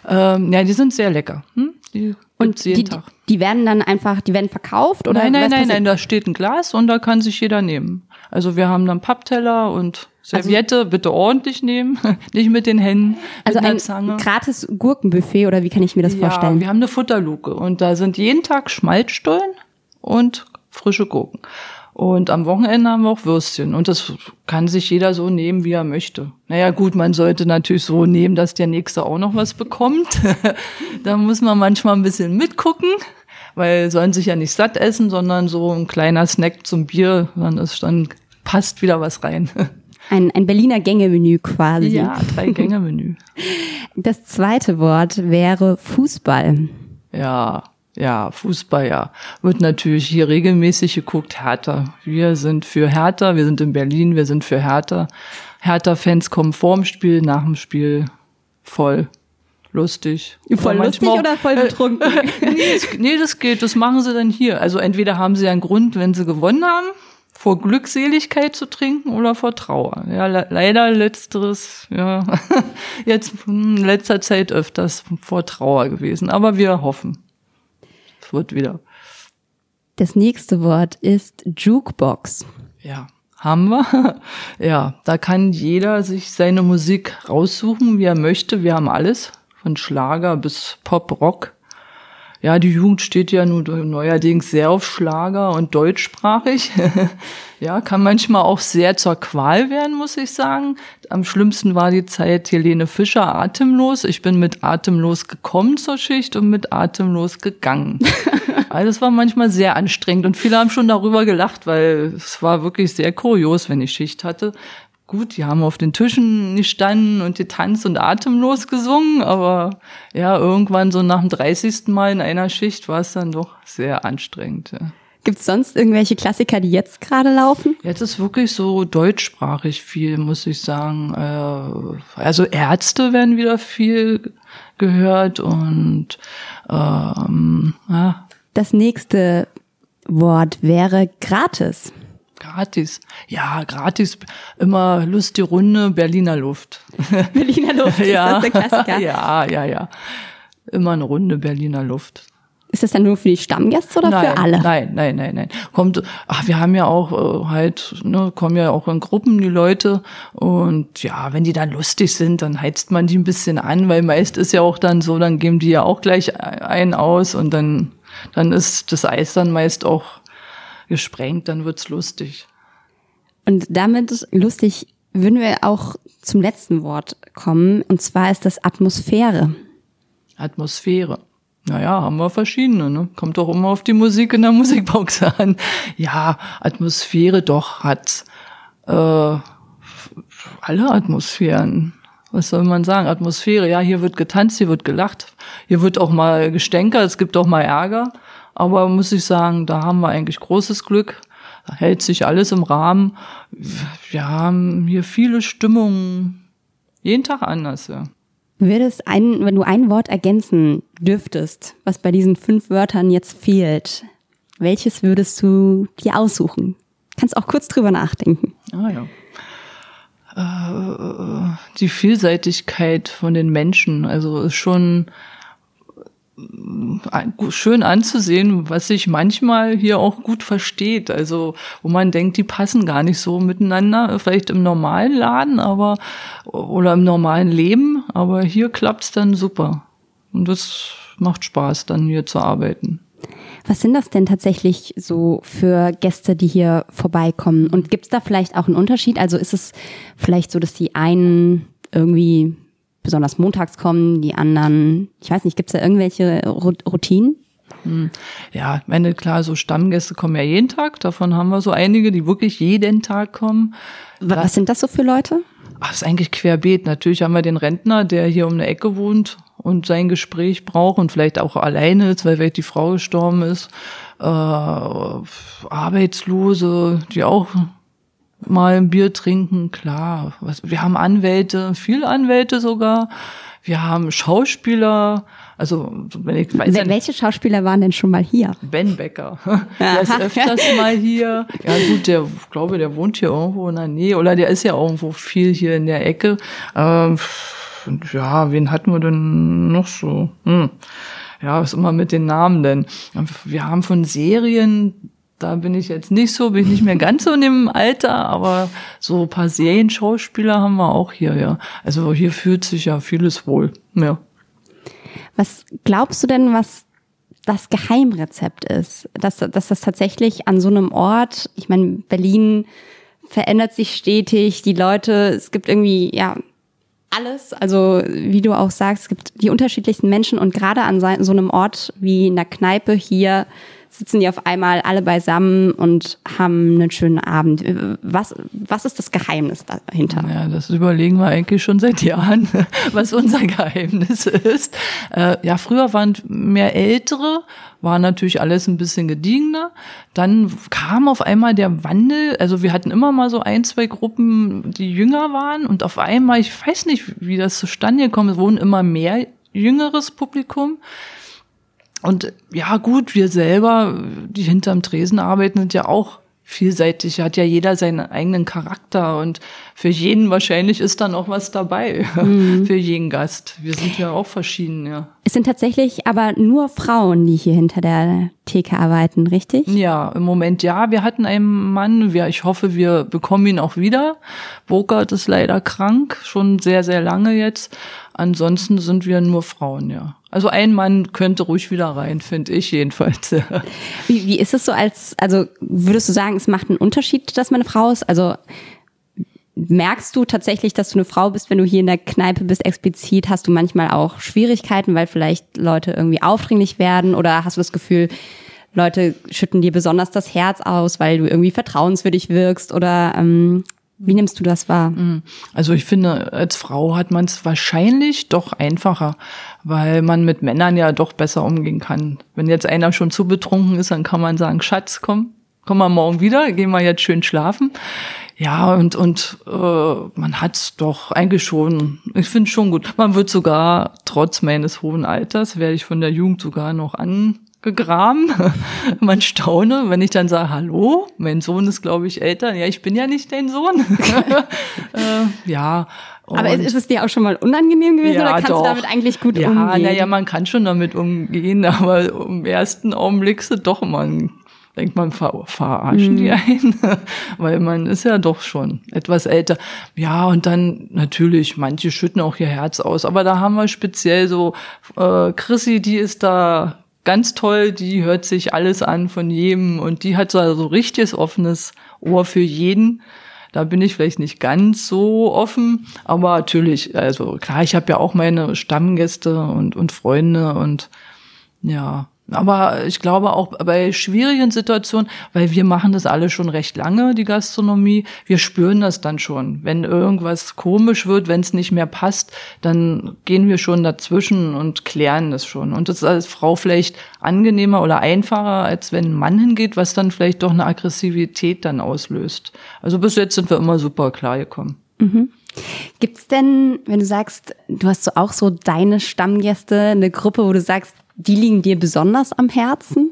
Ähm, ja, die sind sehr lecker. Hm? Die und die, die, werden dann einfach, die werden verkauft oder? Nein, nein, nein, nein, da steht ein Glas und da kann sich jeder nehmen. Also wir haben dann Pappteller und Serviette, also, bitte ordentlich nehmen, nicht mit den Händen. Also ein Zange. gratis Gurkenbuffet oder wie kann ich mir das ja, vorstellen? Wir haben eine Futterluke und da sind jeden Tag Schmalzstollen und frische Gurken. Und am Wochenende haben wir auch Würstchen. Und das kann sich jeder so nehmen, wie er möchte. Naja, gut, man sollte natürlich so nehmen, dass der Nächste auch noch was bekommt. da muss man manchmal ein bisschen mitgucken. Weil sollen sich ja nicht satt essen, sondern so ein kleiner Snack zum Bier, dann ist dann passt wieder was rein. Ein, ein Berliner Gängemenü quasi. Ja, drei Gänge-Menü. Das zweite Wort wäre Fußball. Ja, ja, Fußball, ja. Wird natürlich hier regelmäßig geguckt, Hertha. Wir sind für Hertha, wir sind in Berlin, wir sind für Hertha. Hertha-Fans kommen vorm Spiel, nach dem Spiel voll lustig. Voll Aber lustig manchmal- oder voll betrunken? nee, das, nee, das geht, das machen sie dann hier. Also entweder haben sie einen Grund, wenn sie gewonnen haben, vor Glückseligkeit zu trinken oder vor Trauer. Ja, le leider letzteres, ja, jetzt in letzter Zeit öfters vor Trauer gewesen. Aber wir hoffen, es wird wieder. Das nächste Wort ist Jukebox. Ja, haben wir. Ja, da kann jeder sich seine Musik raussuchen, wie er möchte. Wir haben alles, von Schlager bis Pop, Rock. Ja, die Jugend steht ja nun neuerdings sehr auf Schlager und deutschsprachig. ja, kann manchmal auch sehr zur Qual werden, muss ich sagen. Am schlimmsten war die Zeit Helene Fischer atemlos. Ich bin mit atemlos gekommen zur Schicht und mit atemlos gegangen. Also es war manchmal sehr anstrengend und viele haben schon darüber gelacht, weil es war wirklich sehr kurios, wenn ich Schicht hatte. Gut, die haben auf den Tischen gestanden und getanzt und atemlos gesungen, aber ja, irgendwann so nach dem 30. Mal in einer Schicht war es dann doch sehr anstrengend. Ja. Gibt's sonst irgendwelche Klassiker, die jetzt gerade laufen? Jetzt ist wirklich so deutschsprachig viel, muss ich sagen. Äh, Also Ärzte werden wieder viel gehört und ähm, ja, Das nächste Wort wäre gratis. Gratis. Ja, gratis. Immer lustige Runde, Berliner Luft. Berliner Luft, ist das der Klassiker? ja, ja, ja. Immer eine Runde Berliner Luft. Ist das dann nur für die Stammgäste oder nein, für alle? Nein, nein, nein, nein. Kommt, ach, wir haben ja auch äh, halt, ne, kommen ja auch in Gruppen die Leute und ja, wenn die dann lustig sind, dann heizt man die ein bisschen an, weil meist ist ja auch dann so, dann geben die ja auch gleich ein aus und dann, dann ist das Eis dann meist auch gesprengt, dann wird's lustig. Und damit lustig würden wir auch zum letzten Wort kommen. Und zwar ist das Atmosphäre. Atmosphäre. Naja, haben wir verschiedene, ne? Kommt doch immer auf die Musik in der Musikbox an. Ja, Atmosphäre doch hat äh, alle Atmosphären. Was soll man sagen? Atmosphäre, ja, hier wird getanzt, hier wird gelacht, hier wird auch mal gestänkert, es gibt auch mal Ärger. Aber muss ich sagen, da haben wir eigentlich großes Glück. Da hält sich alles im Rahmen. Wir haben hier viele Stimmungen. Jeden Tag anders, ja. Würdest ein, wenn du ein Wort ergänzen dürftest, was bei diesen fünf Wörtern jetzt fehlt, welches würdest du dir aussuchen? Kannst auch kurz drüber nachdenken. Ah ja. Äh, die Vielseitigkeit von den Menschen, also ist schon äh, schön anzusehen, was sich manchmal hier auch gut versteht. Also, wo man denkt, die passen gar nicht so miteinander, vielleicht im normalen Laden, aber oder im normalen Leben, aber hier klappt's dann super. Und das macht Spaß, dann hier zu arbeiten. Was sind das denn tatsächlich so für Gäste, die hier vorbeikommen? Und gibt es da vielleicht auch einen Unterschied? Also ist es vielleicht so, dass die einen irgendwie besonders montags kommen, die anderen, ich weiß nicht, gibt es da irgendwelche Routinen? Ja, ich meine, klar, so Stammgäste kommen ja jeden Tag. Davon haben wir so einige, die wirklich jeden Tag kommen. Wa- Was sind das so für Leute? Ach, ist eigentlich querbeet. Natürlich haben wir den Rentner, der hier um eine Ecke wohnt und sein Gespräch braucht und vielleicht auch alleine ist, weil vielleicht die Frau gestorben ist. Äh, Arbeitslose, die auch mal ein Bier trinken, klar. Wir haben Anwälte, viele Anwälte sogar. Wir haben Schauspieler, also wenn ich weiß ja Wel- Welche Schauspieler waren denn schon mal hier? Ben Becker. Der ist öfters mal hier. Ja gut, der, ich glaube, der wohnt hier irgendwo in der Nähe oder der ist ja irgendwo viel hier in der Ecke. Ähm, ja, wen hatten wir denn noch so? Hm. Ja, was immer mit den Namen denn? Wir haben von Serien, da bin ich jetzt nicht so, bin ich nicht mehr ganz so in dem Alter, aber so ein paar Serienschauspieler haben wir auch hier, ja. Also hier fühlt sich ja vieles wohl, ja. Was glaubst du denn, was das Geheimrezept ist? Dass, dass das tatsächlich an so einem Ort, ich meine, Berlin verändert sich stetig, die Leute, es gibt irgendwie, ja, alles. Also wie du auch sagst, es gibt die unterschiedlichsten Menschen und gerade an so einem Ort wie in der Kneipe hier sitzen die auf einmal alle beisammen und haben einen schönen Abend. Was, was ist das Geheimnis dahinter? Ja, das überlegen wir eigentlich schon seit Jahren, was unser Geheimnis ist. Äh, ja, früher waren mehr Ältere, war natürlich alles ein bisschen gediegener. Dann kam auf einmal der Wandel, also wir hatten immer mal so ein, zwei Gruppen, die jünger waren und auf einmal, ich weiß nicht, wie das zustande gekommen ist, wurden immer mehr jüngeres Publikum. Und ja, gut, wir selber, die hinterm Tresen arbeiten, sind ja auch vielseitig. Hat ja jeder seinen eigenen Charakter und für jeden wahrscheinlich ist da noch was dabei. Mhm. für jeden Gast. Wir sind ja auch verschieden, ja. Es sind tatsächlich aber nur Frauen, die hier hinter der Theke arbeiten, richtig? Ja, im Moment ja. Wir hatten einen Mann, wir, ich hoffe, wir bekommen ihn auch wieder. Burkhardt ist leider krank, schon sehr, sehr lange jetzt. Ansonsten sind wir nur Frauen, ja. Also ein Mann könnte ruhig wieder rein, finde ich jedenfalls. wie, wie ist es so als, also würdest du sagen, es macht einen Unterschied, dass man eine Frau ist? Also merkst du tatsächlich, dass du eine Frau bist, wenn du hier in der Kneipe bist, explizit? Hast du manchmal auch Schwierigkeiten, weil vielleicht Leute irgendwie aufdringlich werden? Oder hast du das Gefühl, Leute schütten dir besonders das Herz aus, weil du irgendwie vertrauenswürdig wirkst? Oder ähm, wie nimmst du das wahr? Mhm. Also ich finde, als Frau hat man es wahrscheinlich doch einfacher, weil man mit Männern ja doch besser umgehen kann. Wenn jetzt einer schon zu betrunken ist, dann kann man sagen, Schatz, komm, komm mal morgen wieder, gehen wir jetzt schön schlafen. Ja, und, und äh, man hat's doch eigentlich schon, ich finde schon gut. Man wird sogar, trotz meines hohen Alters, werde ich von der Jugend sogar noch an gegraben. Man staune, wenn ich dann sage, hallo, mein Sohn ist, glaube ich, älter. Ja, ich bin ja nicht dein Sohn. äh, ja. Aber ist es dir auch schon mal unangenehm gewesen ja, oder kannst doch. du damit eigentlich gut ja, umgehen? Ja, naja, man kann schon damit umgehen, aber im ersten Augenblick ist doch immer denkt man, ver verarschen die mhm. einen, weil man ist ja doch schon etwas älter. Ja, und dann natürlich, manche schütten auch ihr Herz aus, aber da haben wir speziell so äh, Chrissy, die ist da ganz toll, die hört sich alles an von jedem und die hat so also richtiges offenes Ohr für jeden. Da bin ich vielleicht nicht ganz so offen, aber natürlich, also klar, ich habe ja auch meine Stammgäste und, und Freunde und ja, aber ich glaube auch bei schwierigen Situationen, weil wir machen das alle schon recht lange, die Gastronomie, wir spüren das dann schon. Wenn irgendwas komisch wird, wenn es nicht mehr passt, dann gehen wir schon dazwischen und klären das schon. Und das ist als Frau vielleicht angenehmer oder einfacher, als wenn ein Mann hingeht, was dann vielleicht doch eine Aggressivität dann auslöst. Also bis jetzt sind wir immer super klar gekommen. Mhm. Gibt's denn, wenn du sagst, du hast so auch so deine Stammgäste, eine Gruppe, wo du sagst, die liegen dir besonders am Herzen?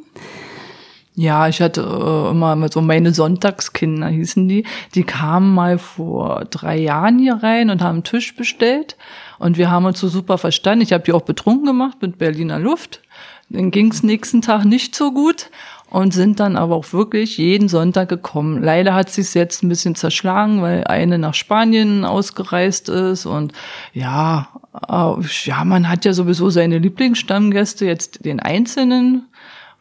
Ja, ich hatte äh, immer so meine Sonntagskinder hießen die. Die kamen mal vor drei Jahren hier rein und haben einen Tisch bestellt. Und wir haben uns so super verstanden. Ich habe die auch betrunken gemacht mit Berliner Luft. Dann ging's nächsten Tag nicht so gut und sind dann aber auch wirklich jeden Sonntag gekommen. Leider hat sich jetzt ein bisschen zerschlagen, weil eine nach Spanien ausgereist ist und ja, äh, ja, man hat ja sowieso seine Lieblingsstammgäste, jetzt den Einzelnen,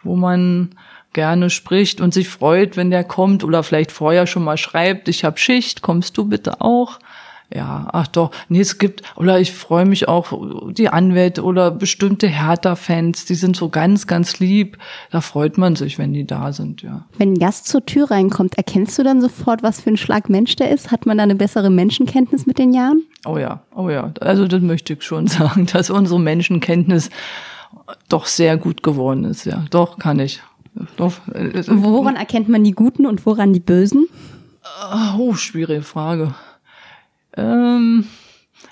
wo man gerne spricht und sich freut, wenn der kommt oder vielleicht vorher schon mal schreibt, ich habe Schicht, kommst du bitte auch? Ja, ach doch, nee, es gibt, oder ich freue mich auch, die Anwälte oder bestimmte Hertha-Fans, die sind so ganz, ganz lieb. Da freut man sich, wenn die da sind, ja. Wenn ein Gast zur Tür reinkommt, erkennst du dann sofort, was für ein Schlag Mensch der ist? Hat man da eine bessere Menschenkenntnis mit den Jahren? Oh ja, oh ja. Also das möchte ich schon sagen, dass unsere Menschenkenntnis doch sehr gut geworden ist, ja. Doch, kann ich. Doch. Woran erkennt man die Guten und woran die Bösen? Oh, schwierige Frage. Ähm,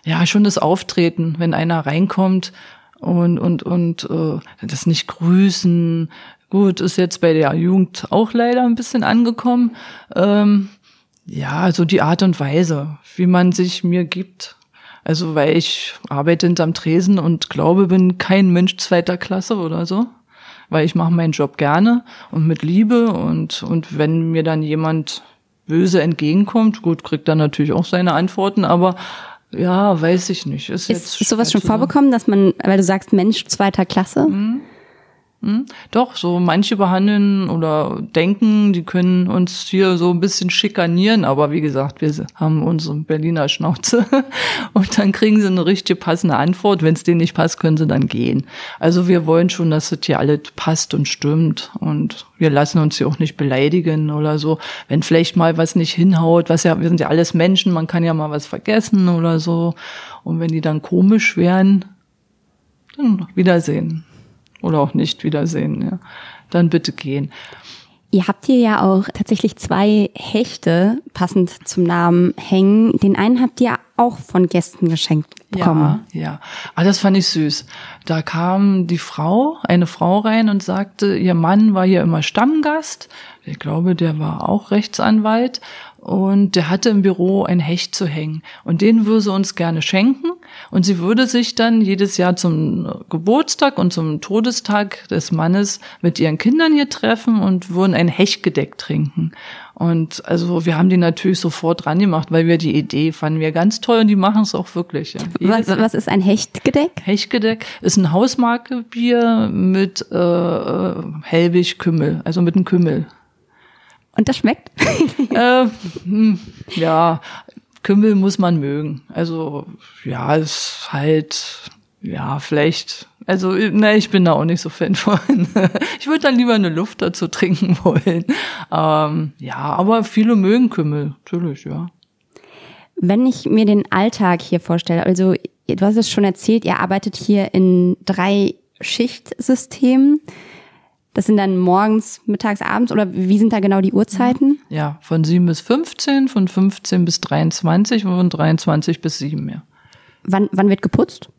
ja, schon das Auftreten, wenn einer reinkommt und und und äh, das nicht grüßen. Gut, ist jetzt bei der Jugend auch leider ein bisschen angekommen. Ähm, ja, also die Art und Weise, wie man sich mir gibt. Also, weil ich arbeite hinterm Tresen und glaube, bin kein Mensch zweiter Klasse oder so. Weil ich mache meinen Job gerne und mit Liebe und, und wenn mir dann jemand böse entgegenkommt. Gut, kriegt er natürlich auch seine Antworten, aber ja, weiß ich nicht. Ist, ist, ist sowas schon vorbekommen, dass man, weil du sagst Mensch zweiter Klasse? Mhm. Hm? Doch, so manche behandeln oder denken, die können uns hier so ein bisschen schikanieren, aber wie gesagt, wir haben unsere Berliner Schnauze und dann kriegen sie eine richtig passende Antwort. Wenn es denen nicht passt, können sie dann gehen. Also wir wollen schon, dass es hier alles passt und stimmt und wir lassen uns hier auch nicht beleidigen oder so. Wenn vielleicht mal was nicht hinhaut, was ja, wir sind ja alles Menschen, man kann ja mal was vergessen oder so. Und wenn die dann komisch wären, dann Wiedersehen oder auch nicht wiedersehen, ja, dann bitte gehen. Ihr habt hier ja auch tatsächlich zwei Hechte passend zum Namen hängen. Den einen habt ihr auch von Gästen geschenkt bekommen. Ja, ja. Ah, das fand ich süß. Da kam die Frau, eine Frau rein und sagte, ihr Mann war hier immer Stammgast. Ich glaube, der war auch Rechtsanwalt und der hatte im Büro ein Hecht zu hängen und den würde sie uns gerne schenken und sie würde sich dann jedes Jahr zum Geburtstag und zum Todestag des Mannes mit ihren Kindern hier treffen und würden ein Hechtgedeck trinken. Und also wir haben die natürlich sofort dran gemacht, weil wir die Idee fanden wir ganz toll und die machen es auch wirklich. Ja. Was, was ist ein Hechtgedeck? Hechtgedeck ist ein Hausmarkebier mit äh, äh Hellwig-Kümmel, also mit einem Kümmel. Und das schmeckt? äh, hm, ja, Kümmel muss man mögen. Also ja, ist halt, ja, vielleicht. Also, ne, ich bin da auch nicht so Fan von. ich würde dann lieber eine Luft dazu trinken wollen. Ähm, ja, aber viele mögen Kümmel, natürlich, ja. Wenn ich mir den Alltag hier vorstelle, also du hast es schon erzählt, ihr arbeitet hier in drei Schichtsystemen. Das sind dann morgens, mittags, abends oder wie sind da genau die Uhrzeiten? Ja, von 7 bis 15, von 15 bis 23 und von 23 bis 7, ja. Wann, wann wird geputzt?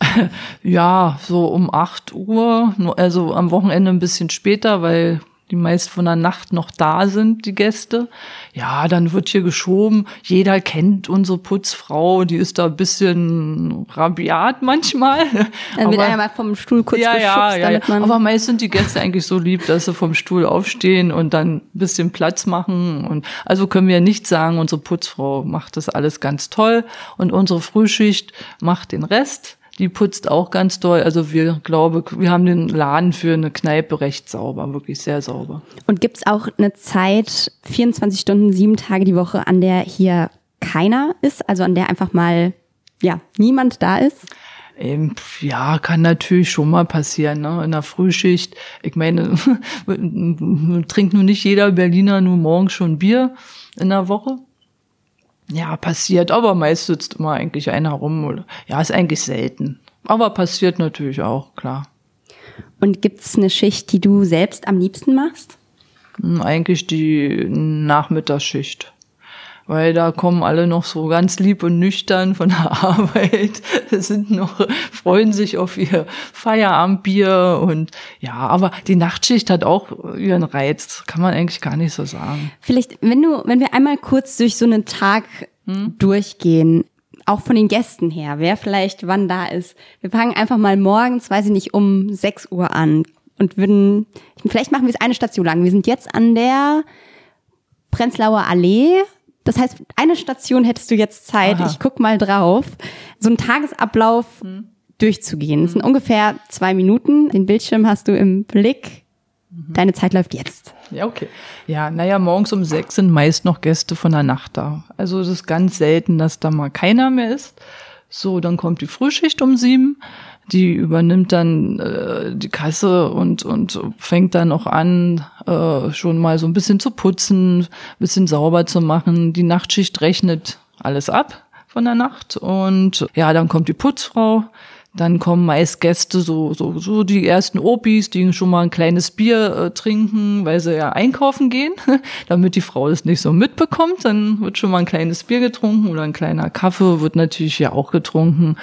ja, so um 8 Uhr, also am Wochenende ein bisschen später, weil die meist von der Nacht noch da sind, die Gäste. Ja, dann wird hier geschoben. Jeder kennt unsere Putzfrau, die ist da ein bisschen rabiat manchmal. Dann wird einer mal vom Stuhl kurz ja, geschubst, ja, ja, man Aber meist sind die Gäste eigentlich so lieb, dass sie vom Stuhl aufstehen und dann ein bisschen Platz machen. Und also können wir nicht sagen, unsere Putzfrau macht das alles ganz toll und unsere Frühschicht macht den Rest die putzt auch ganz doll. Also wir glaube, wir haben den Laden für eine Kneipe recht sauber, wirklich sehr sauber. Und gibt's auch eine Zeit, 24 Stunden, sieben Tage die Woche, an der hier keiner ist, also an der einfach mal ja niemand da ist? Ähm, ja, kann natürlich schon mal passieren, ne? In der Frühschicht. Ich meine, trinkt nun nicht jeder Berliner nur morgens schon Bier in der Woche ja, passiert, aber meist sitzt immer eigentlich einer rum. Oder, ja, ist eigentlich selten. Aber passiert natürlich auch, klar. Und gibt's eine Schicht, die du selbst am liebsten machst? Hm, eigentlich die Nachmittagsschicht weil da kommen alle noch so ganz lieb und nüchtern von der Arbeit, sind noch, freuen sich auf ihr Feierabendbier und ja, aber die Nachtschicht hat auch ihren Reiz, kann man eigentlich gar nicht so sagen. Vielleicht, wenn du, wenn wir einmal kurz durch so einen Tag hm? durchgehen, auch von den Gästen her, wer vielleicht wann da ist. Wir fangen einfach mal morgens, weiß ich nicht, um 6 Uhr an und würden, vielleicht machen wir es eine Station lang. Wir sind jetzt an der Prenzlauer Allee das heißt, eine Station hättest du jetzt Zeit, Aha. ich guck mal drauf, so einen Tagesablauf hm. durchzugehen. Das sind ungefähr zwei Minuten. Den Bildschirm hast du im Blick. Mhm. Deine Zeit läuft jetzt. Ja, okay. Ja, naja, morgens um sechs sind meist noch Gäste von der Nacht da. Also es ist ganz selten, dass da mal keiner mehr ist. So, dann kommt die Frühschicht um sieben die übernimmt dann äh, die Kasse und, und fängt dann auch an, äh, schon mal so ein bisschen zu putzen, bisschen sauber zu machen. Die Nachtschicht rechnet alles ab von der Nacht und ja, dann kommt die Putzfrau. Dann kommen meist Gäste, so, so, so die ersten Opis, die schon mal ein kleines Bier äh, trinken, weil sie ja einkaufen gehen, damit die Frau das nicht so mitbekommt. Dann wird schon mal ein kleines Bier getrunken oder ein kleiner Kaffee wird natürlich ja auch getrunken.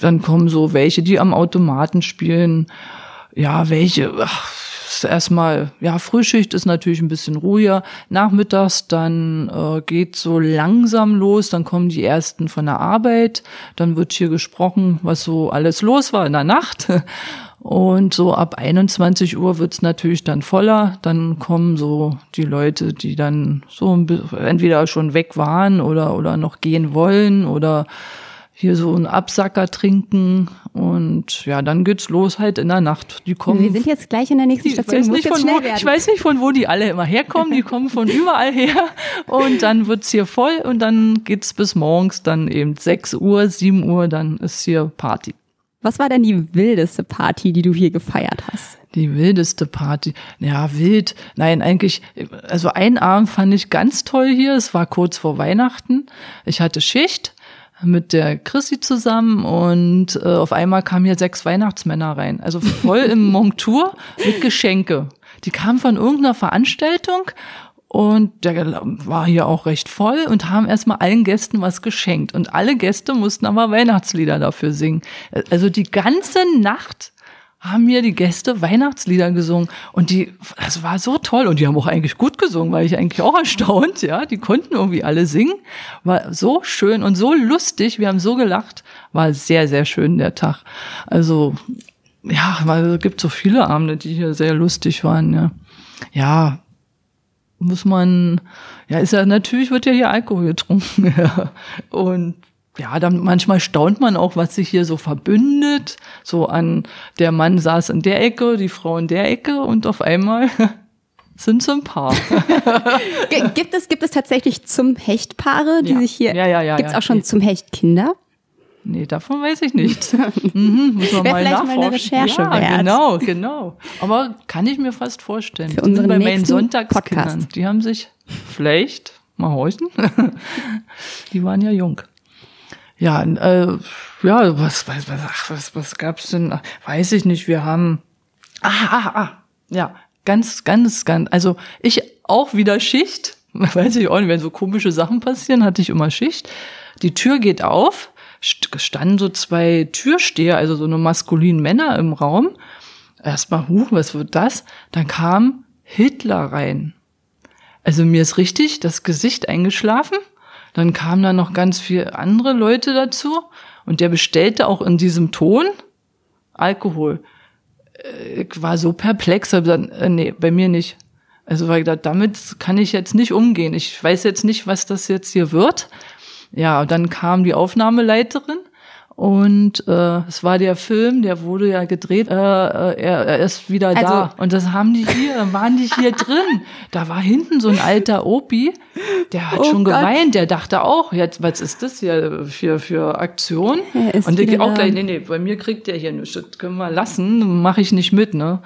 Dann kommen so welche, die am Automaten spielen. Ja, welche, ach, erstmal, ja, Frühschicht ist natürlich ein bisschen ruhiger. Nachmittags dann äh, geht so langsam los, dann kommen die ersten von der Arbeit, dann wird hier gesprochen, was so alles los war in der Nacht. Und so ab 21 Uhr wird's natürlich dann voller. Dann kommen so die Leute, die dann so entweder schon weg waren oder, oder noch gehen wollen oder hier so einen Absacker trinken und ja, dann geht's los halt in der Nacht. Die kommen. Wir sind jetzt gleich in der nächsten ich Station. weiß, Muss nicht von wo, ich weiß nicht, von wo die alle immer herkommen. Die kommen von überall her. Und dann wird's hier voll und dann geht's bis morgens dann eben 6 Uhr, 7 Uhr, dann ist hier Party. Was war denn die wildeste Party, die du hier gefeiert hast? Die wildeste Party. Ja, wild. Nein, eigentlich, also ein Abend fand ich ganz toll hier. Es war kurz vor Weihnachten. Ich hatte Schicht mit der Chrissy zusammen und äh, auf einmal kamen hier sechs Weihnachtsmänner rein. Also voll im Montur mit Geschenke. Die kamen von irgendeiner Veranstaltung und der war hier auch recht voll und haben erstmal allen Gästen was geschenkt. Und alle Gäste mussten aber Weihnachtslieder dafür singen. Also die ganze Nacht haben mir die Gäste Weihnachtslieder gesungen und die, das war so toll und die haben auch eigentlich gut gesungen, war ich eigentlich auch erstaunt, ja, die konnten irgendwie alle singen, war so schön und so lustig, wir haben so gelacht, war sehr, sehr schön der Tag. Also, ja, weil es gibt so viele Abende, die hier sehr lustig waren, ja. Ja, muss man, ja, ist ja, natürlich wird ja hier Alkohol getrunken, ja. Und ja, dann manchmal staunt man auch, was sich hier so verbündet. So an, der Mann saß in der Ecke, die Frau in der Ecke und auf einmal sind sie ein Paar. Gibt es, gibt es tatsächlich zum Hechtpaare, die Ja. sich hier, Ja, ja, ja, gibt es ja. auch schon zum Hechtkinder? Nee, davon weiß ich nichts. Mhm, muss man Wäre mal vielleicht mal eine nachforschen. Recherche ja, wert. genau, genau. Aber kann ich mir fast vorstellen. Für unseren bei nächsten Sonntagskindern. Podcast. Die haben sich vielleicht mal horchen. die waren ja jung. Ja, äh, ja, was, was, was, ach, was, was gab's denn? Weiß ich nicht. Wir haben, ah, ah, ah, ja, ganz, ganz, ganz, also ich auch wieder Schicht. Weiß ich auch nicht, wenn so komische Sachen passieren, hatte ich immer Schicht. Die Tür geht auf, st- standen so zwei Türsteher, also so eine maskulinen Männer im Raum. Erstmal, huch, was wird das? Dann kam Hitler rein. Also mir ist richtig das Gesicht eingeschlafen. Dann kamen da noch ganz viele andere Leute dazu und der bestellte auch in diesem Ton Alkohol. Äh, Ich war so perplex, hab gesagt, äh, nee, bei mir nicht. Also weil ich gedacht, damit kann ich jetzt nicht umgehen. Ich weiß jetzt nicht, was das jetzt hier wird. Ja, und dann kam die Aufnahmeleiterin und äh, es war der Film, der wurde ja gedreht, äh, äh, er, er ist wieder da. Also- Und das haben die hier, waren die hier drin. Da war hinten so ein alter Opi, der hat Oh schon Gott. geweint, der dachte auch, jetzt, was ist das hier für, für Aktion? Und wieder auch da. gleich, nee, nee, bei mir kriegt der hier nichts, das können wir lassen, mache ich nicht mit, ne?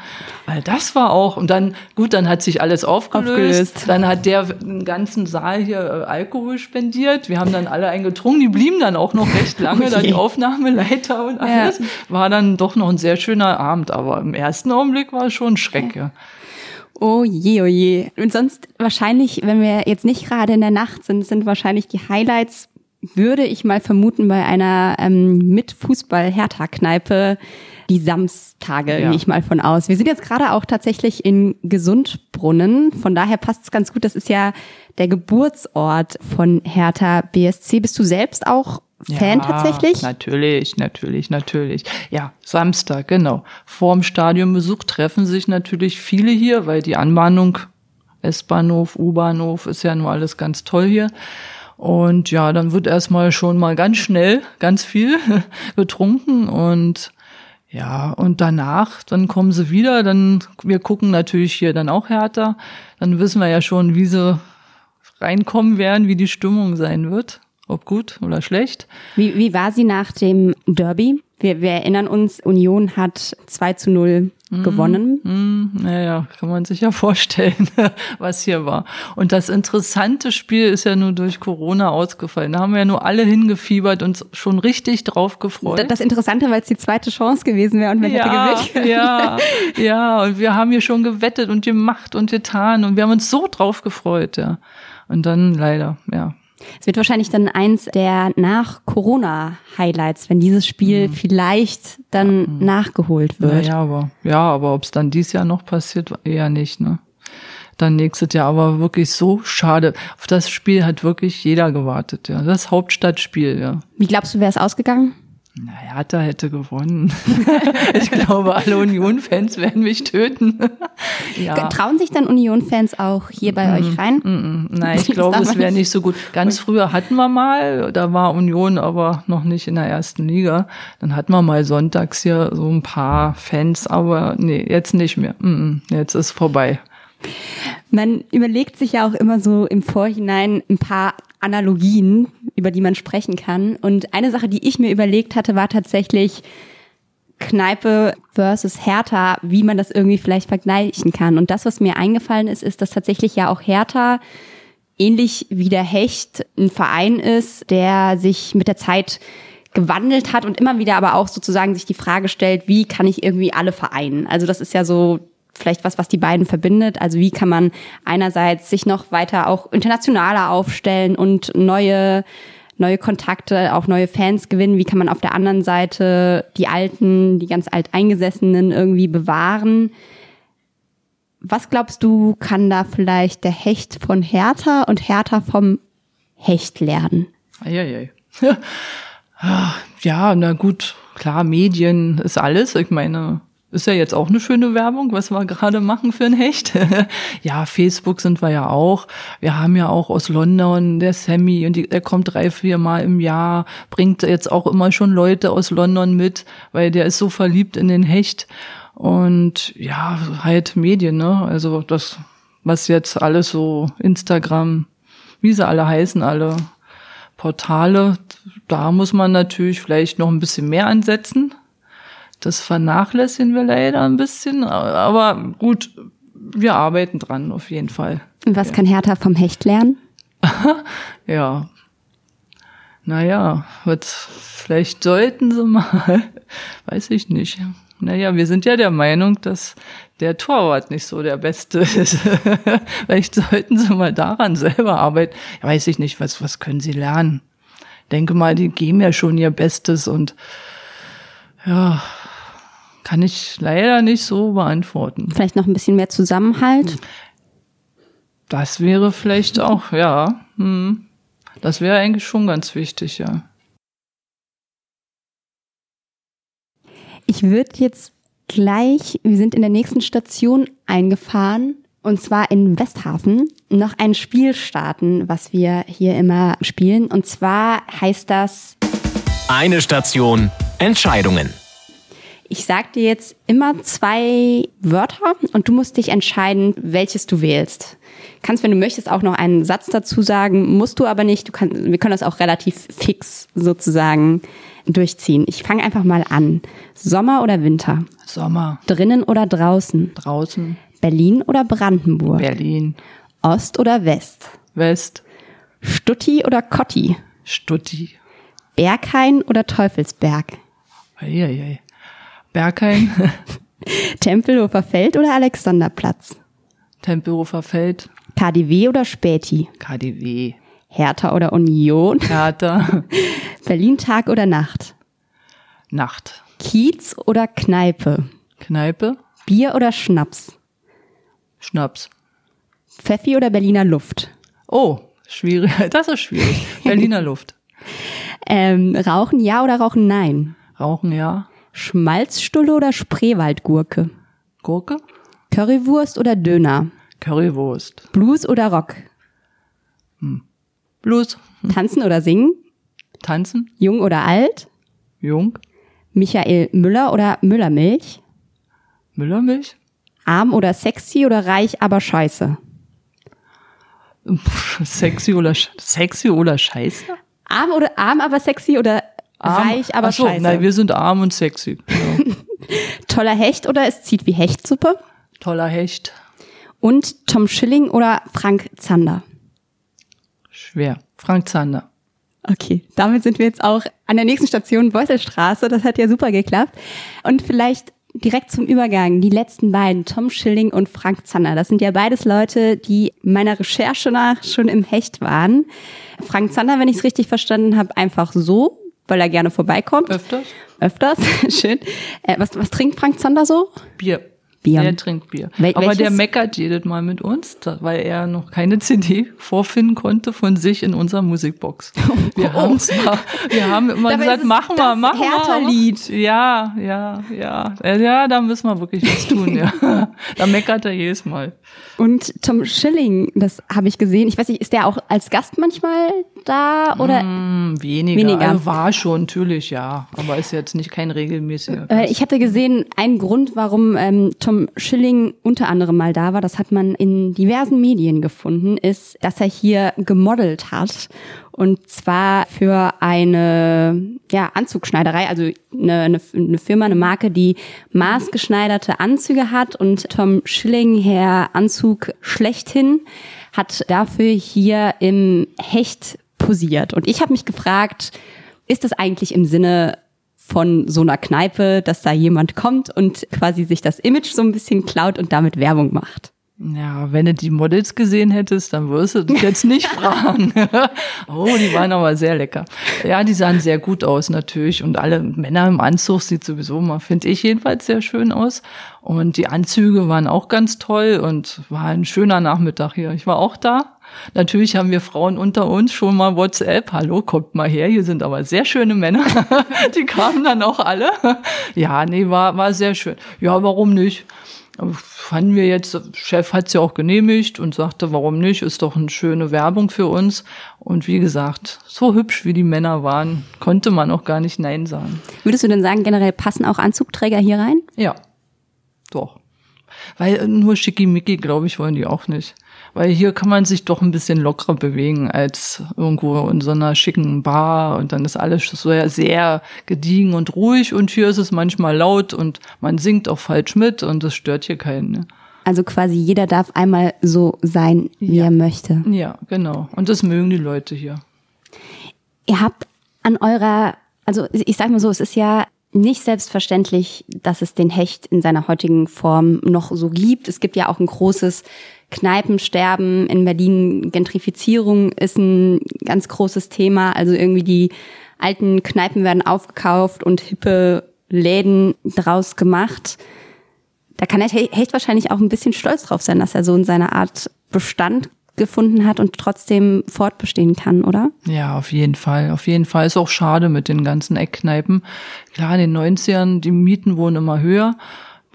Weil das war auch, und dann, gut, dann hat sich alles aufgelöst. Aufgelöst. Dann hat der den ganzen Saal hier äh, Alkohol spendiert. Wir haben dann alle eingetrunken, die blieben dann auch noch recht lange, Oh dann die je. Aufnahmeleiter und alles. War dann doch noch ein sehr schöner Abend, aber im ersten Augenblick war es schon Schreck, ja. Oh je, oh je. Und sonst wahrscheinlich, wenn wir jetzt nicht gerade in der Nacht sind, sind wahrscheinlich die Highlights, würde ich mal vermuten, bei einer ähm, mit Fußball-Hertha-Kneipe die Samstage, Ja. gehe ich mal von aus. Wir sind jetzt gerade auch tatsächlich in Gesundbrunnen, von daher passt es ganz gut. Das ist ja der Geburtsort von Hertha BSC. Bist du selbst auch Fan Ja, tatsächlich? Natürlich, natürlich, natürlich. Ja, Samstag, genau. Vorm Stadionbesuch treffen sich natürlich viele hier, weil die Anbahnung S-Bahnhof, U-Bahnhof ist ja nur alles ganz toll hier. Und ja, dann wird erstmal schon mal ganz schnell ganz viel getrunken und ja, und danach, dann kommen sie wieder, dann, wir gucken natürlich hier dann auch härter. Dann wissen wir ja schon, wie sie reinkommen werden, wie die Stimmung sein wird. Ob gut oder schlecht. Wie, wie war sie nach dem Derby? Wir, wir erinnern uns, Union hat 2 zu 0 gewonnen. Hm, naja, kann man sich ja vorstellen, was hier war. Und das interessante Spiel ist ja nur durch Corona ausgefallen. Da haben wir ja nur alle hingefiebert und schon richtig drauf gefreut. Das, Interessante, weil es die zweite Chance gewesen wäre und man ja, hätte gewinnt. ja, ja, und wir haben hier schon gewettet und gemacht und getan und wir haben uns so drauf gefreut, ja. Und dann leider, ja. Es wird wahrscheinlich dann eins der Nach-Corona-Highlights, wenn dieses Spiel vielleicht dann nachgeholt wird. Ja, aber, ja, aber ob es dann dieses Jahr noch passiert, eher nicht, ne? Dann nächstes Jahr, aber wirklich so schade. Auf das Spiel hat wirklich jeder gewartet, ja. Das Hauptstadtspiel, ja. Wie glaubst du, wäre es ausgegangen? Na, Hertha hätte gewonnen. ich glaube, alle Union-Fans werden mich töten. ja. Trauen sich dann Union-Fans auch hier bei mm, euch rein? Mm, nein, ich glaube, es wäre nicht so gut. Ganz früher hatten wir mal, da war Union aber noch nicht in der ersten Liga. Dann hatten wir mal sonntags hier so ein paar Fans, aber nee, jetzt nicht mehr. Mm, jetzt ist vorbei. Man überlegt sich ja auch immer so im Vorhinein ein paar Analogien, über die man sprechen kann. Und eine Sache, die ich mir überlegt hatte, war tatsächlich Kneipe versus Hertha, wie man das irgendwie vielleicht vergleichen kann. Und das, was mir eingefallen ist, ist, dass tatsächlich ja auch Hertha ähnlich wie der Hecht ein Verein ist, der sich mit der Zeit gewandelt hat und immer wieder aber auch sozusagen sich die Frage stellt, wie kann ich irgendwie alle vereinen? Also das ist ja so vielleicht was, was die beiden verbindet. Also wie kann man einerseits sich noch weiter auch internationaler aufstellen und neue neue Kontakte, auch neue Fans gewinnen? Wie kann man auf der anderen Seite die alten, die ganz alteingesessenen irgendwie bewahren? Was glaubst du, kann da vielleicht der Hecht von Hertha und Hertha vom Hecht lernen? Eieiei. Ja, na gut, klar, Medien ist alles. Ich meine, ist ja jetzt auch eine schöne Werbung, was wir gerade machen für ein Hecht. ja, Facebook sind wir ja auch. Wir haben ja auch aus London der Sammy und die, der kommt drei, vier Mal im Jahr, bringt jetzt auch immer schon Leute aus London mit, weil der ist so verliebt in den Hecht. Und ja, halt Medien, ne? Also das, was jetzt alles so Instagram, wie sie alle heißen, alle Portale, da muss man natürlich vielleicht noch ein bisschen mehr ansetzen das vernachlässigen wir leider ein bisschen, aber gut, wir arbeiten dran auf jeden Fall. Und was ja. kann Hertha vom Hecht lernen? ja. Naja, wird, vielleicht sollten sie mal, weiß ich nicht. Naja, wir sind ja der Meinung, dass der Torwart nicht so der Beste ist. vielleicht sollten sie mal daran selber arbeiten. Ja, weiß ich nicht, was, was können sie lernen? Denke mal, die geben ja schon ihr Bestes und ja, kann ich leider nicht so beantworten. Vielleicht noch ein bisschen mehr Zusammenhalt? Das wäre vielleicht auch, ja. Hm. Das wäre eigentlich schon ganz wichtig, ja. Ich würde jetzt gleich, wir sind in der nächsten Station eingefahren, und zwar in Westhafen, noch ein Spiel starten, was wir hier immer spielen. Und zwar heißt das Eine Station, Entscheidungen. Ich sag dir jetzt immer zwei Wörter und du musst dich entscheiden, welches du wählst. Kannst, wenn du möchtest, auch noch einen Satz dazu sagen, musst du aber nicht. Du kannst, wir können das auch relativ fix sozusagen durchziehen. Ich fange einfach mal an. Sommer oder Winter? Sommer. Drinnen oder draußen? Draußen. Berlin oder Brandenburg? Berlin. Ost oder West? West. Stutti oder Kotti? Stutti. Berghain oder Teufelsberg? Eieiei. Berghain. Tempelhofer Feld oder Alexanderplatz? Tempelhofer Feld. KDW oder Späti? KDW. Hertha oder Union? Hertha. Berlin Tag oder Nacht? Nacht. Kiez oder Kneipe? Kneipe. Bier oder Schnaps? Schnaps. Pfeffi oder Berliner Luft? Oh, schwierig. Das ist schwierig. Berliner Luft. Ähm, rauchen ja oder rauchen nein? Rauchen ja. Schmalzstulle oder Spreewaldgurke? Gurke? Currywurst oder Döner? Currywurst. Blues oder Rock? Hm. Blues. Hm. Tanzen oder singen? Tanzen. Jung oder alt? Jung. Michael Müller oder Müllermilch? Müllermilch. Arm oder sexy oder reich, aber scheiße? Pff, sexy oder sexy oder scheiße? Arm oder arm, aber sexy oder Arm. Reich, aber Achso, scheiße. Nein, wir sind arm und sexy. Ja. Toller Hecht oder es zieht wie Hechtsuppe? Toller Hecht. Und Tom Schilling oder Frank Zander? Schwer. Frank Zander. Okay, damit sind wir jetzt auch an der nächsten Station Beuselstraße. Das hat ja super geklappt. Und vielleicht direkt zum Übergang, die letzten beiden, Tom Schilling und Frank Zander. Das sind ja beides Leute, die meiner Recherche nach schon im Hecht waren. Frank Zander, wenn ich es richtig verstanden habe, einfach so weil er gerne vorbeikommt. Öfters. Öfters, schön. Äh, was, was trinkt Frank Zander so? Bier. Bier. Der trinkt Bier. Wel Aber der welches? meckert jedes Mal mit uns, weil er noch keine CD vorfinden konnte von sich in unserer Musikbox. Wir haben zwar, wir haben immer Dabei gesagt, machen wir, machen wir. Hertha-Lied. Ja, ja, ja. Äh, Ja, da müssen wir wirklich was tun, ja. Da meckert er jedes Mal. Und Tom Schilling, das habe ich gesehen. Ich weiß nicht, ist der auch als Gast manchmal da oder? Hm, weniger. Weniger. Also war schon, natürlich, ja. Aber ist jetzt nicht kein regelmäßiger. Äh, ich hatte gesehen, ein Grund, warum ähm, Tom Schilling unter anderem mal da war, das hat man in diversen Medien gefunden, ist, dass er hier gemodelt hat. Und zwar für eine ja, Anzugschneiderei, also eine, eine, eine Firma, eine Marke, die maßgeschneiderte Anzüge hat. Und Tom Schilling, Herr Anzug schlechthin, hat dafür hier im Hecht posiert. Und ich habe mich gefragt, ist das eigentlich im Sinne von so einer Kneipe, dass da jemand kommt und quasi sich das Image so ein bisschen klaut und damit Werbung macht. Ja, wenn du die Models gesehen hättest, dann würdest du dich jetzt nicht fragen. oh, die waren aber sehr lecker. Ja, die sahen sehr gut aus natürlich und alle Männer im Anzug sieht sowieso mal, finde ich jedenfalls sehr schön aus. Und die Anzüge waren auch ganz toll und war ein schöner Nachmittag hier. Ich war auch da. Natürlich haben wir Frauen unter uns schon mal WhatsApp. Hallo, kommt mal her. Hier sind aber sehr schöne Männer. Die kamen dann auch alle. Ja, nee, war, war sehr schön. Ja, warum nicht? fanden wir jetzt, Chef hat es ja auch genehmigt und sagte, warum nicht, ist doch eine schöne Werbung für uns. Und wie gesagt, so hübsch wie die Männer waren, konnte man auch gar nicht Nein sagen. Würdest du denn sagen, generell passen auch Anzugträger hier rein? Ja, doch. Weil nur schickimicki, glaube ich, wollen die auch nicht. Weil hier kann man sich doch ein bisschen lockerer bewegen als irgendwo in so einer schicken Bar und dann ist alles so sehr, sehr gediegen und ruhig und hier ist es manchmal laut und man singt auch falsch mit und das stört hier keinen. Ne? Also quasi jeder darf einmal so sein, wie Ja. er möchte. Ja, genau. Und das mögen die Leute hier. Ihr habt an eurer, also ich sag mal so, es ist ja nicht selbstverständlich, dass es den Hecht in seiner heutigen Form noch so gibt. Es gibt ja auch ein großes Kneipensterben in Berlin. Gentrifizierung ist ein ganz großes Thema. Also irgendwie die alten Kneipen werden aufgekauft und hippe Läden draus gemacht. Da kann der Hecht wahrscheinlich auch ein bisschen stolz drauf sein, dass er so in seiner Art Bestand gefunden hat und trotzdem fortbestehen kann, oder? Ja, auf jeden Fall. Auf jeden Fall ist auch schade mit den ganzen Eckkneipen. Klar, in den 90ern, die Mieten wurden immer höher.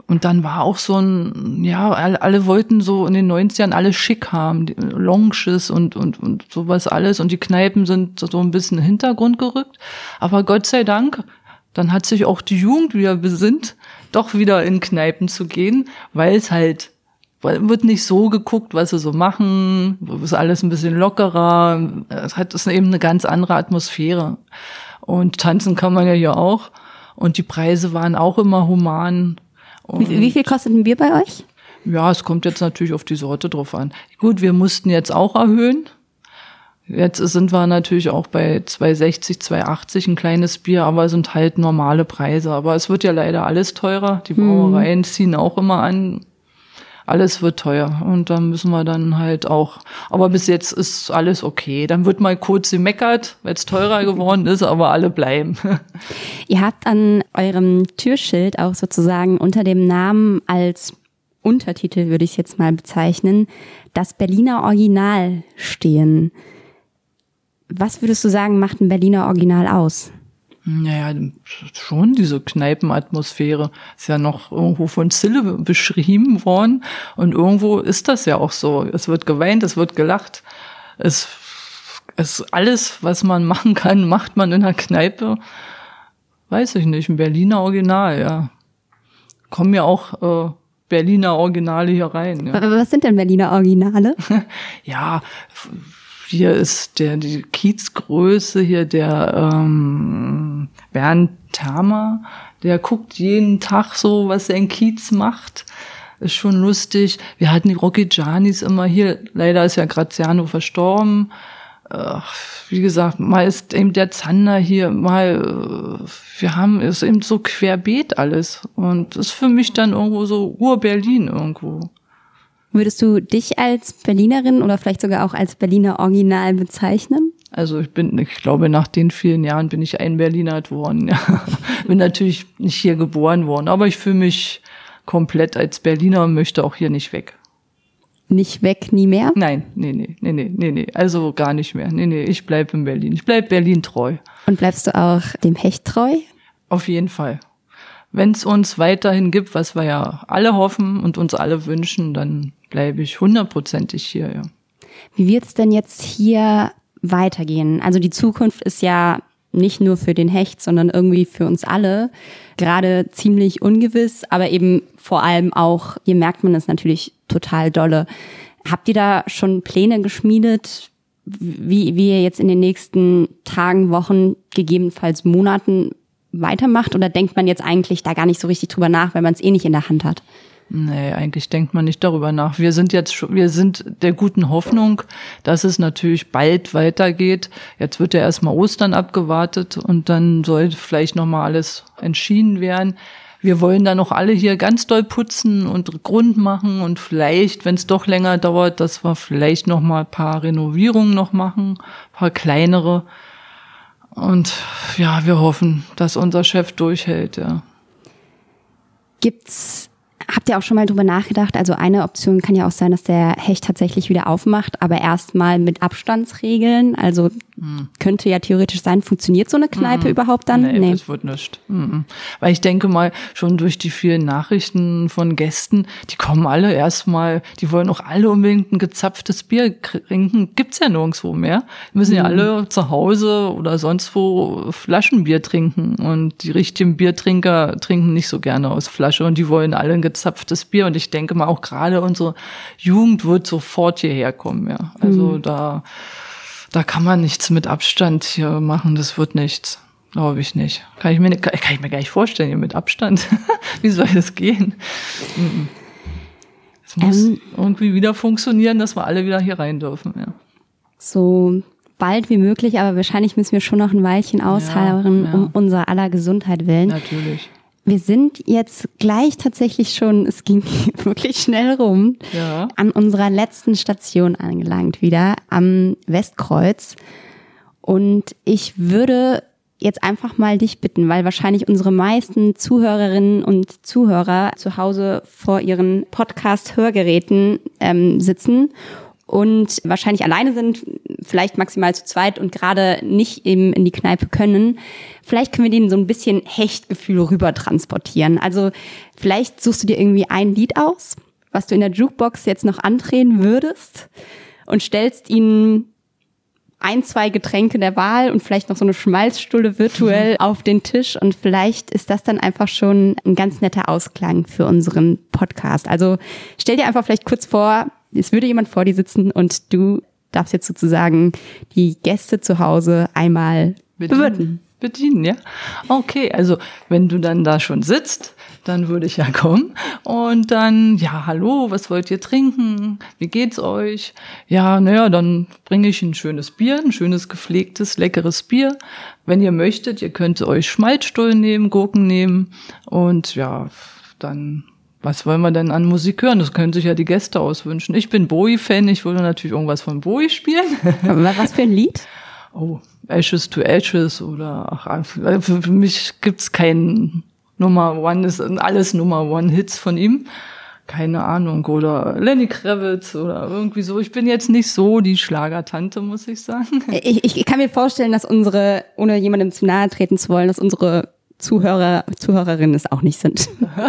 Und dann war auch so ein, ja, alle, wollten so in den 90ern alles schick haben, die Lounges und, und, und sowas alles. Und die Kneipen sind so ein bisschen in den Hintergrund gerückt. Aber Gott sei Dank, dann hat sich auch die Jugend wieder besinnt, doch wieder in Kneipen zu gehen, weil es halt wird nicht so geguckt, was sie so machen, ist alles ein bisschen lockerer, es hat es ist eben eine ganz andere Atmosphäre. Und tanzen kann man ja hier auch. Und die Preise waren auch immer human. Und Wie, wie viel kostet ein Bier bei euch? ja, es kommt jetzt natürlich auf die Sorte drauf an. Gut, wir mussten jetzt auch erhöhen. Jetzt sind wir natürlich auch bei 2,60, 2,80 ein kleines Bier, aber es sind halt normale Preise. Aber es wird ja leider alles teurer. Die Brauereien ziehen auch immer an. Alles wird teuer und da müssen wir dann halt auch. Aber bis jetzt ist alles okay. Dann wird mal kurz gemeckert, weil es teurer geworden ist, aber alle bleiben. Ihr habt an eurem Türschild auch sozusagen unter dem Namen als Untertitel, würde ich es jetzt mal bezeichnen, das Berliner Original stehen. Was würdest du sagen, macht ein Berliner Original aus? Naja, schon diese Kneipenatmosphäre ist ja noch irgendwo von Zille beschrieben worden und irgendwo ist das ja auch so. Es wird geweint, es wird gelacht. Es, es alles, was man machen kann, macht man in der Kneipe. Weiß ich nicht, ein Berliner Original, ja. Kommen ja auch äh, Berliner Originale hier rein. Ja. Was sind denn Berliner Originale? ja, hier ist der die Kiezgröße hier der ähm, Bernd Thermer, der guckt jeden Tag so, was sein Kiez macht. Ist schon lustig. Wir hatten die Rocky Giannis immer hier. Leider ist ja Graziano verstorben. Äh, wie gesagt, mal ist eben der Zander hier, mal, äh, wir haben, ist eben so querbeet alles. Und ist für mich dann irgendwo so Ur-Berlin irgendwo. Würdest du dich als Berlinerin oder vielleicht sogar auch als Berliner Original bezeichnen? Also ich bin, ich glaube, nach den vielen Jahren bin ich ein Berliner worden. Ja. bin natürlich nicht hier geboren worden, aber ich fühle mich komplett als Berliner und möchte auch hier nicht weg. Nicht weg, nie mehr? Nein, nee, nee, nee, nee, nee, nee. Also gar nicht mehr. Nee, nee, ich bleib in Berlin. Ich bleib Berlin treu. Und bleibst du auch dem Hecht treu? Auf jeden Fall. Wenn es uns weiterhin gibt, was wir ja alle hoffen und uns alle wünschen, dann bleibe ich hundertprozentig hier, ja. Wie wird es denn jetzt hier weitergehen? Also die Zukunft ist ja nicht nur für den Hecht, sondern irgendwie für uns alle gerade ziemlich ungewiss, aber eben vor allem auch, hier merkt man es natürlich total dolle. Habt ihr da schon Pläne geschmiedet, wie, wie ihr jetzt in den nächsten Tagen, Wochen, gegebenenfalls Monaten weitermacht? Oder denkt man jetzt eigentlich da gar nicht so richtig drüber nach, weil man es eh nicht in der Hand hat? Nee, eigentlich denkt man nicht darüber nach. Wir sind jetzt wir sind der guten Hoffnung, dass es natürlich bald weitergeht. Jetzt wird ja erstmal Ostern abgewartet und dann soll vielleicht nochmal alles entschieden werden. Wir wollen dann noch alle hier ganz doll putzen und Grund machen und vielleicht, wenn es doch länger dauert, dass wir vielleicht noch mal ein paar Renovierungen noch machen, paar kleinere. Und ja, wir hoffen, dass unser Chef durchhält, ja. Gibt's Habt ihr auch schon mal drüber nachgedacht? Also eine Option kann ja auch sein, dass der Hecht tatsächlich wieder aufmacht, aber erstmal mit Abstandsregeln. Also mhm. könnte ja theoretisch sein, funktioniert so eine Kneipe mhm. überhaupt dann? Nee, nee, das wird nicht. Mhm. Weil ich denke mal, schon durch die vielen Nachrichten von Gästen, die kommen alle erstmal, die wollen auch alle unbedingt ein gezapftes Bier trinken. Gibt's ja nirgendwo mehr. Die müssen ja mhm. alle zu Hause oder sonst wo Flaschenbier trinken. Und die richtigen Biertrinker trinken nicht so gerne aus Flasche und die wollen alle ein gezapftes Bier. Und ich denke mal auch gerade unsere Jugend wird sofort hierher kommen, ja. Also mhm. da, da kann man nichts mit Abstand hier machen. Das wird nichts. Glaube ich nicht. Kann ich mir, kann ich mir gar nicht vorstellen, hier mit Abstand. Wie soll das gehen? Mhm. Es muss ähm, irgendwie wieder funktionieren, dass wir alle wieder hier rein dürfen, ja. So bald wie möglich, aber wahrscheinlich müssen wir schon noch ein Weilchen ausharren, ja, ja. um unser aller Gesundheit willen. Natürlich. Wir sind jetzt gleich tatsächlich schon, es ging wirklich schnell rum, ja. an unserer letzten Station angelangt wieder am Westkreuz. Und ich würde jetzt einfach mal dich bitten, weil wahrscheinlich unsere meisten Zuhörerinnen und Zuhörer zu Hause vor ihren Podcast-Hörgeräten ähm, sitzen und wahrscheinlich alleine sind, vielleicht maximal zu zweit und gerade nicht eben in die Kneipe können, vielleicht können wir denen so ein bisschen Hechtgefühl rüber transportieren. Also vielleicht suchst du dir irgendwie ein Lied aus, was du in der Jukebox jetzt noch andrehen würdest und stellst ihnen ein, zwei Getränke der Wahl und vielleicht noch so eine Schmalzstulle virtuell auf den Tisch und vielleicht ist das dann einfach schon ein ganz netter Ausklang für unseren Podcast. Also stell dir einfach vielleicht kurz vor, es würde jemand vor dir sitzen und du darfst jetzt sozusagen die Gäste zu Hause einmal bewirten. Bedienen, ja. Okay, also wenn du dann da schon sitzt, dann würde ich ja kommen und dann, ja, hallo, was wollt ihr trinken? Wie geht's euch? Ja, naja, dann bringe ich ein schönes Bier, ein schönes gepflegtes, leckeres Bier. Wenn ihr möchtet, ihr könnt euch Schmalzstullen nehmen, Gurken nehmen und ja, dann was wollen wir denn an Musik hören? Das können sich ja die Gäste auswünschen. Ich bin Bowie-Fan, ich würde natürlich irgendwas von Bowie spielen. Was für ein Lied? Oh, Ashes to Ashes oder ach, für mich gibt's keinen Nummer One, ist alles Nummer One Hits von ihm. Keine Ahnung. Oder Lenny Kravitz oder irgendwie so. Ich bin jetzt nicht so die Schlagertante, muss ich sagen. Ich, ich kann mir vorstellen, dass unsere, ohne jemandem zu nahe treten zu wollen, dass unsere Zuhörer, Zuhörerinnen es auch nicht sind.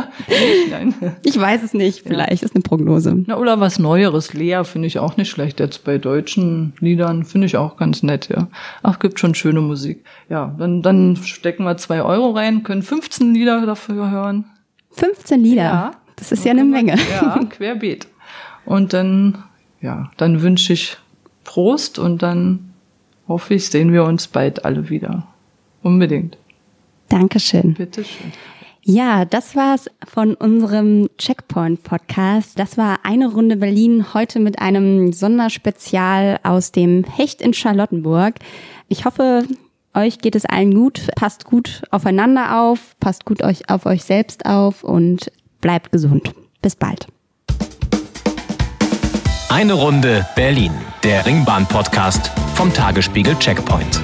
Nein. Ich weiß es nicht, vielleicht ja. ist eine Prognose. Na, oder was Neueres. Lea finde ich auch nicht schlecht. Jetzt bei deutschen Liedern finde ich auch ganz nett, ja. Ach, gibt schon schöne Musik. Ja, dann, dann stecken wir zwei Euro rein, können 15 Lieder dafür hören. 15 Lieder? Ja. Das ist ja eine Menge. Ja, querbeet. Und dann, ja, dann wünsche ich Prost und dann hoffe ich, sehen wir uns bald alle wieder. Unbedingt. Dankeschön. Bitteschön. Ja, das war's von unserem Checkpoint-Podcast. Das war eine Runde Berlin heute mit einem Sonderspezial aus dem Hecht in Charlottenburg. Ich hoffe, euch geht es allen gut. Passt gut aufeinander auf, passt gut euch auf euch selbst auf und bleibt gesund. Bis bald. Eine Runde Berlin, der Ringbahn-Podcast vom Tagesspiegel Checkpoint.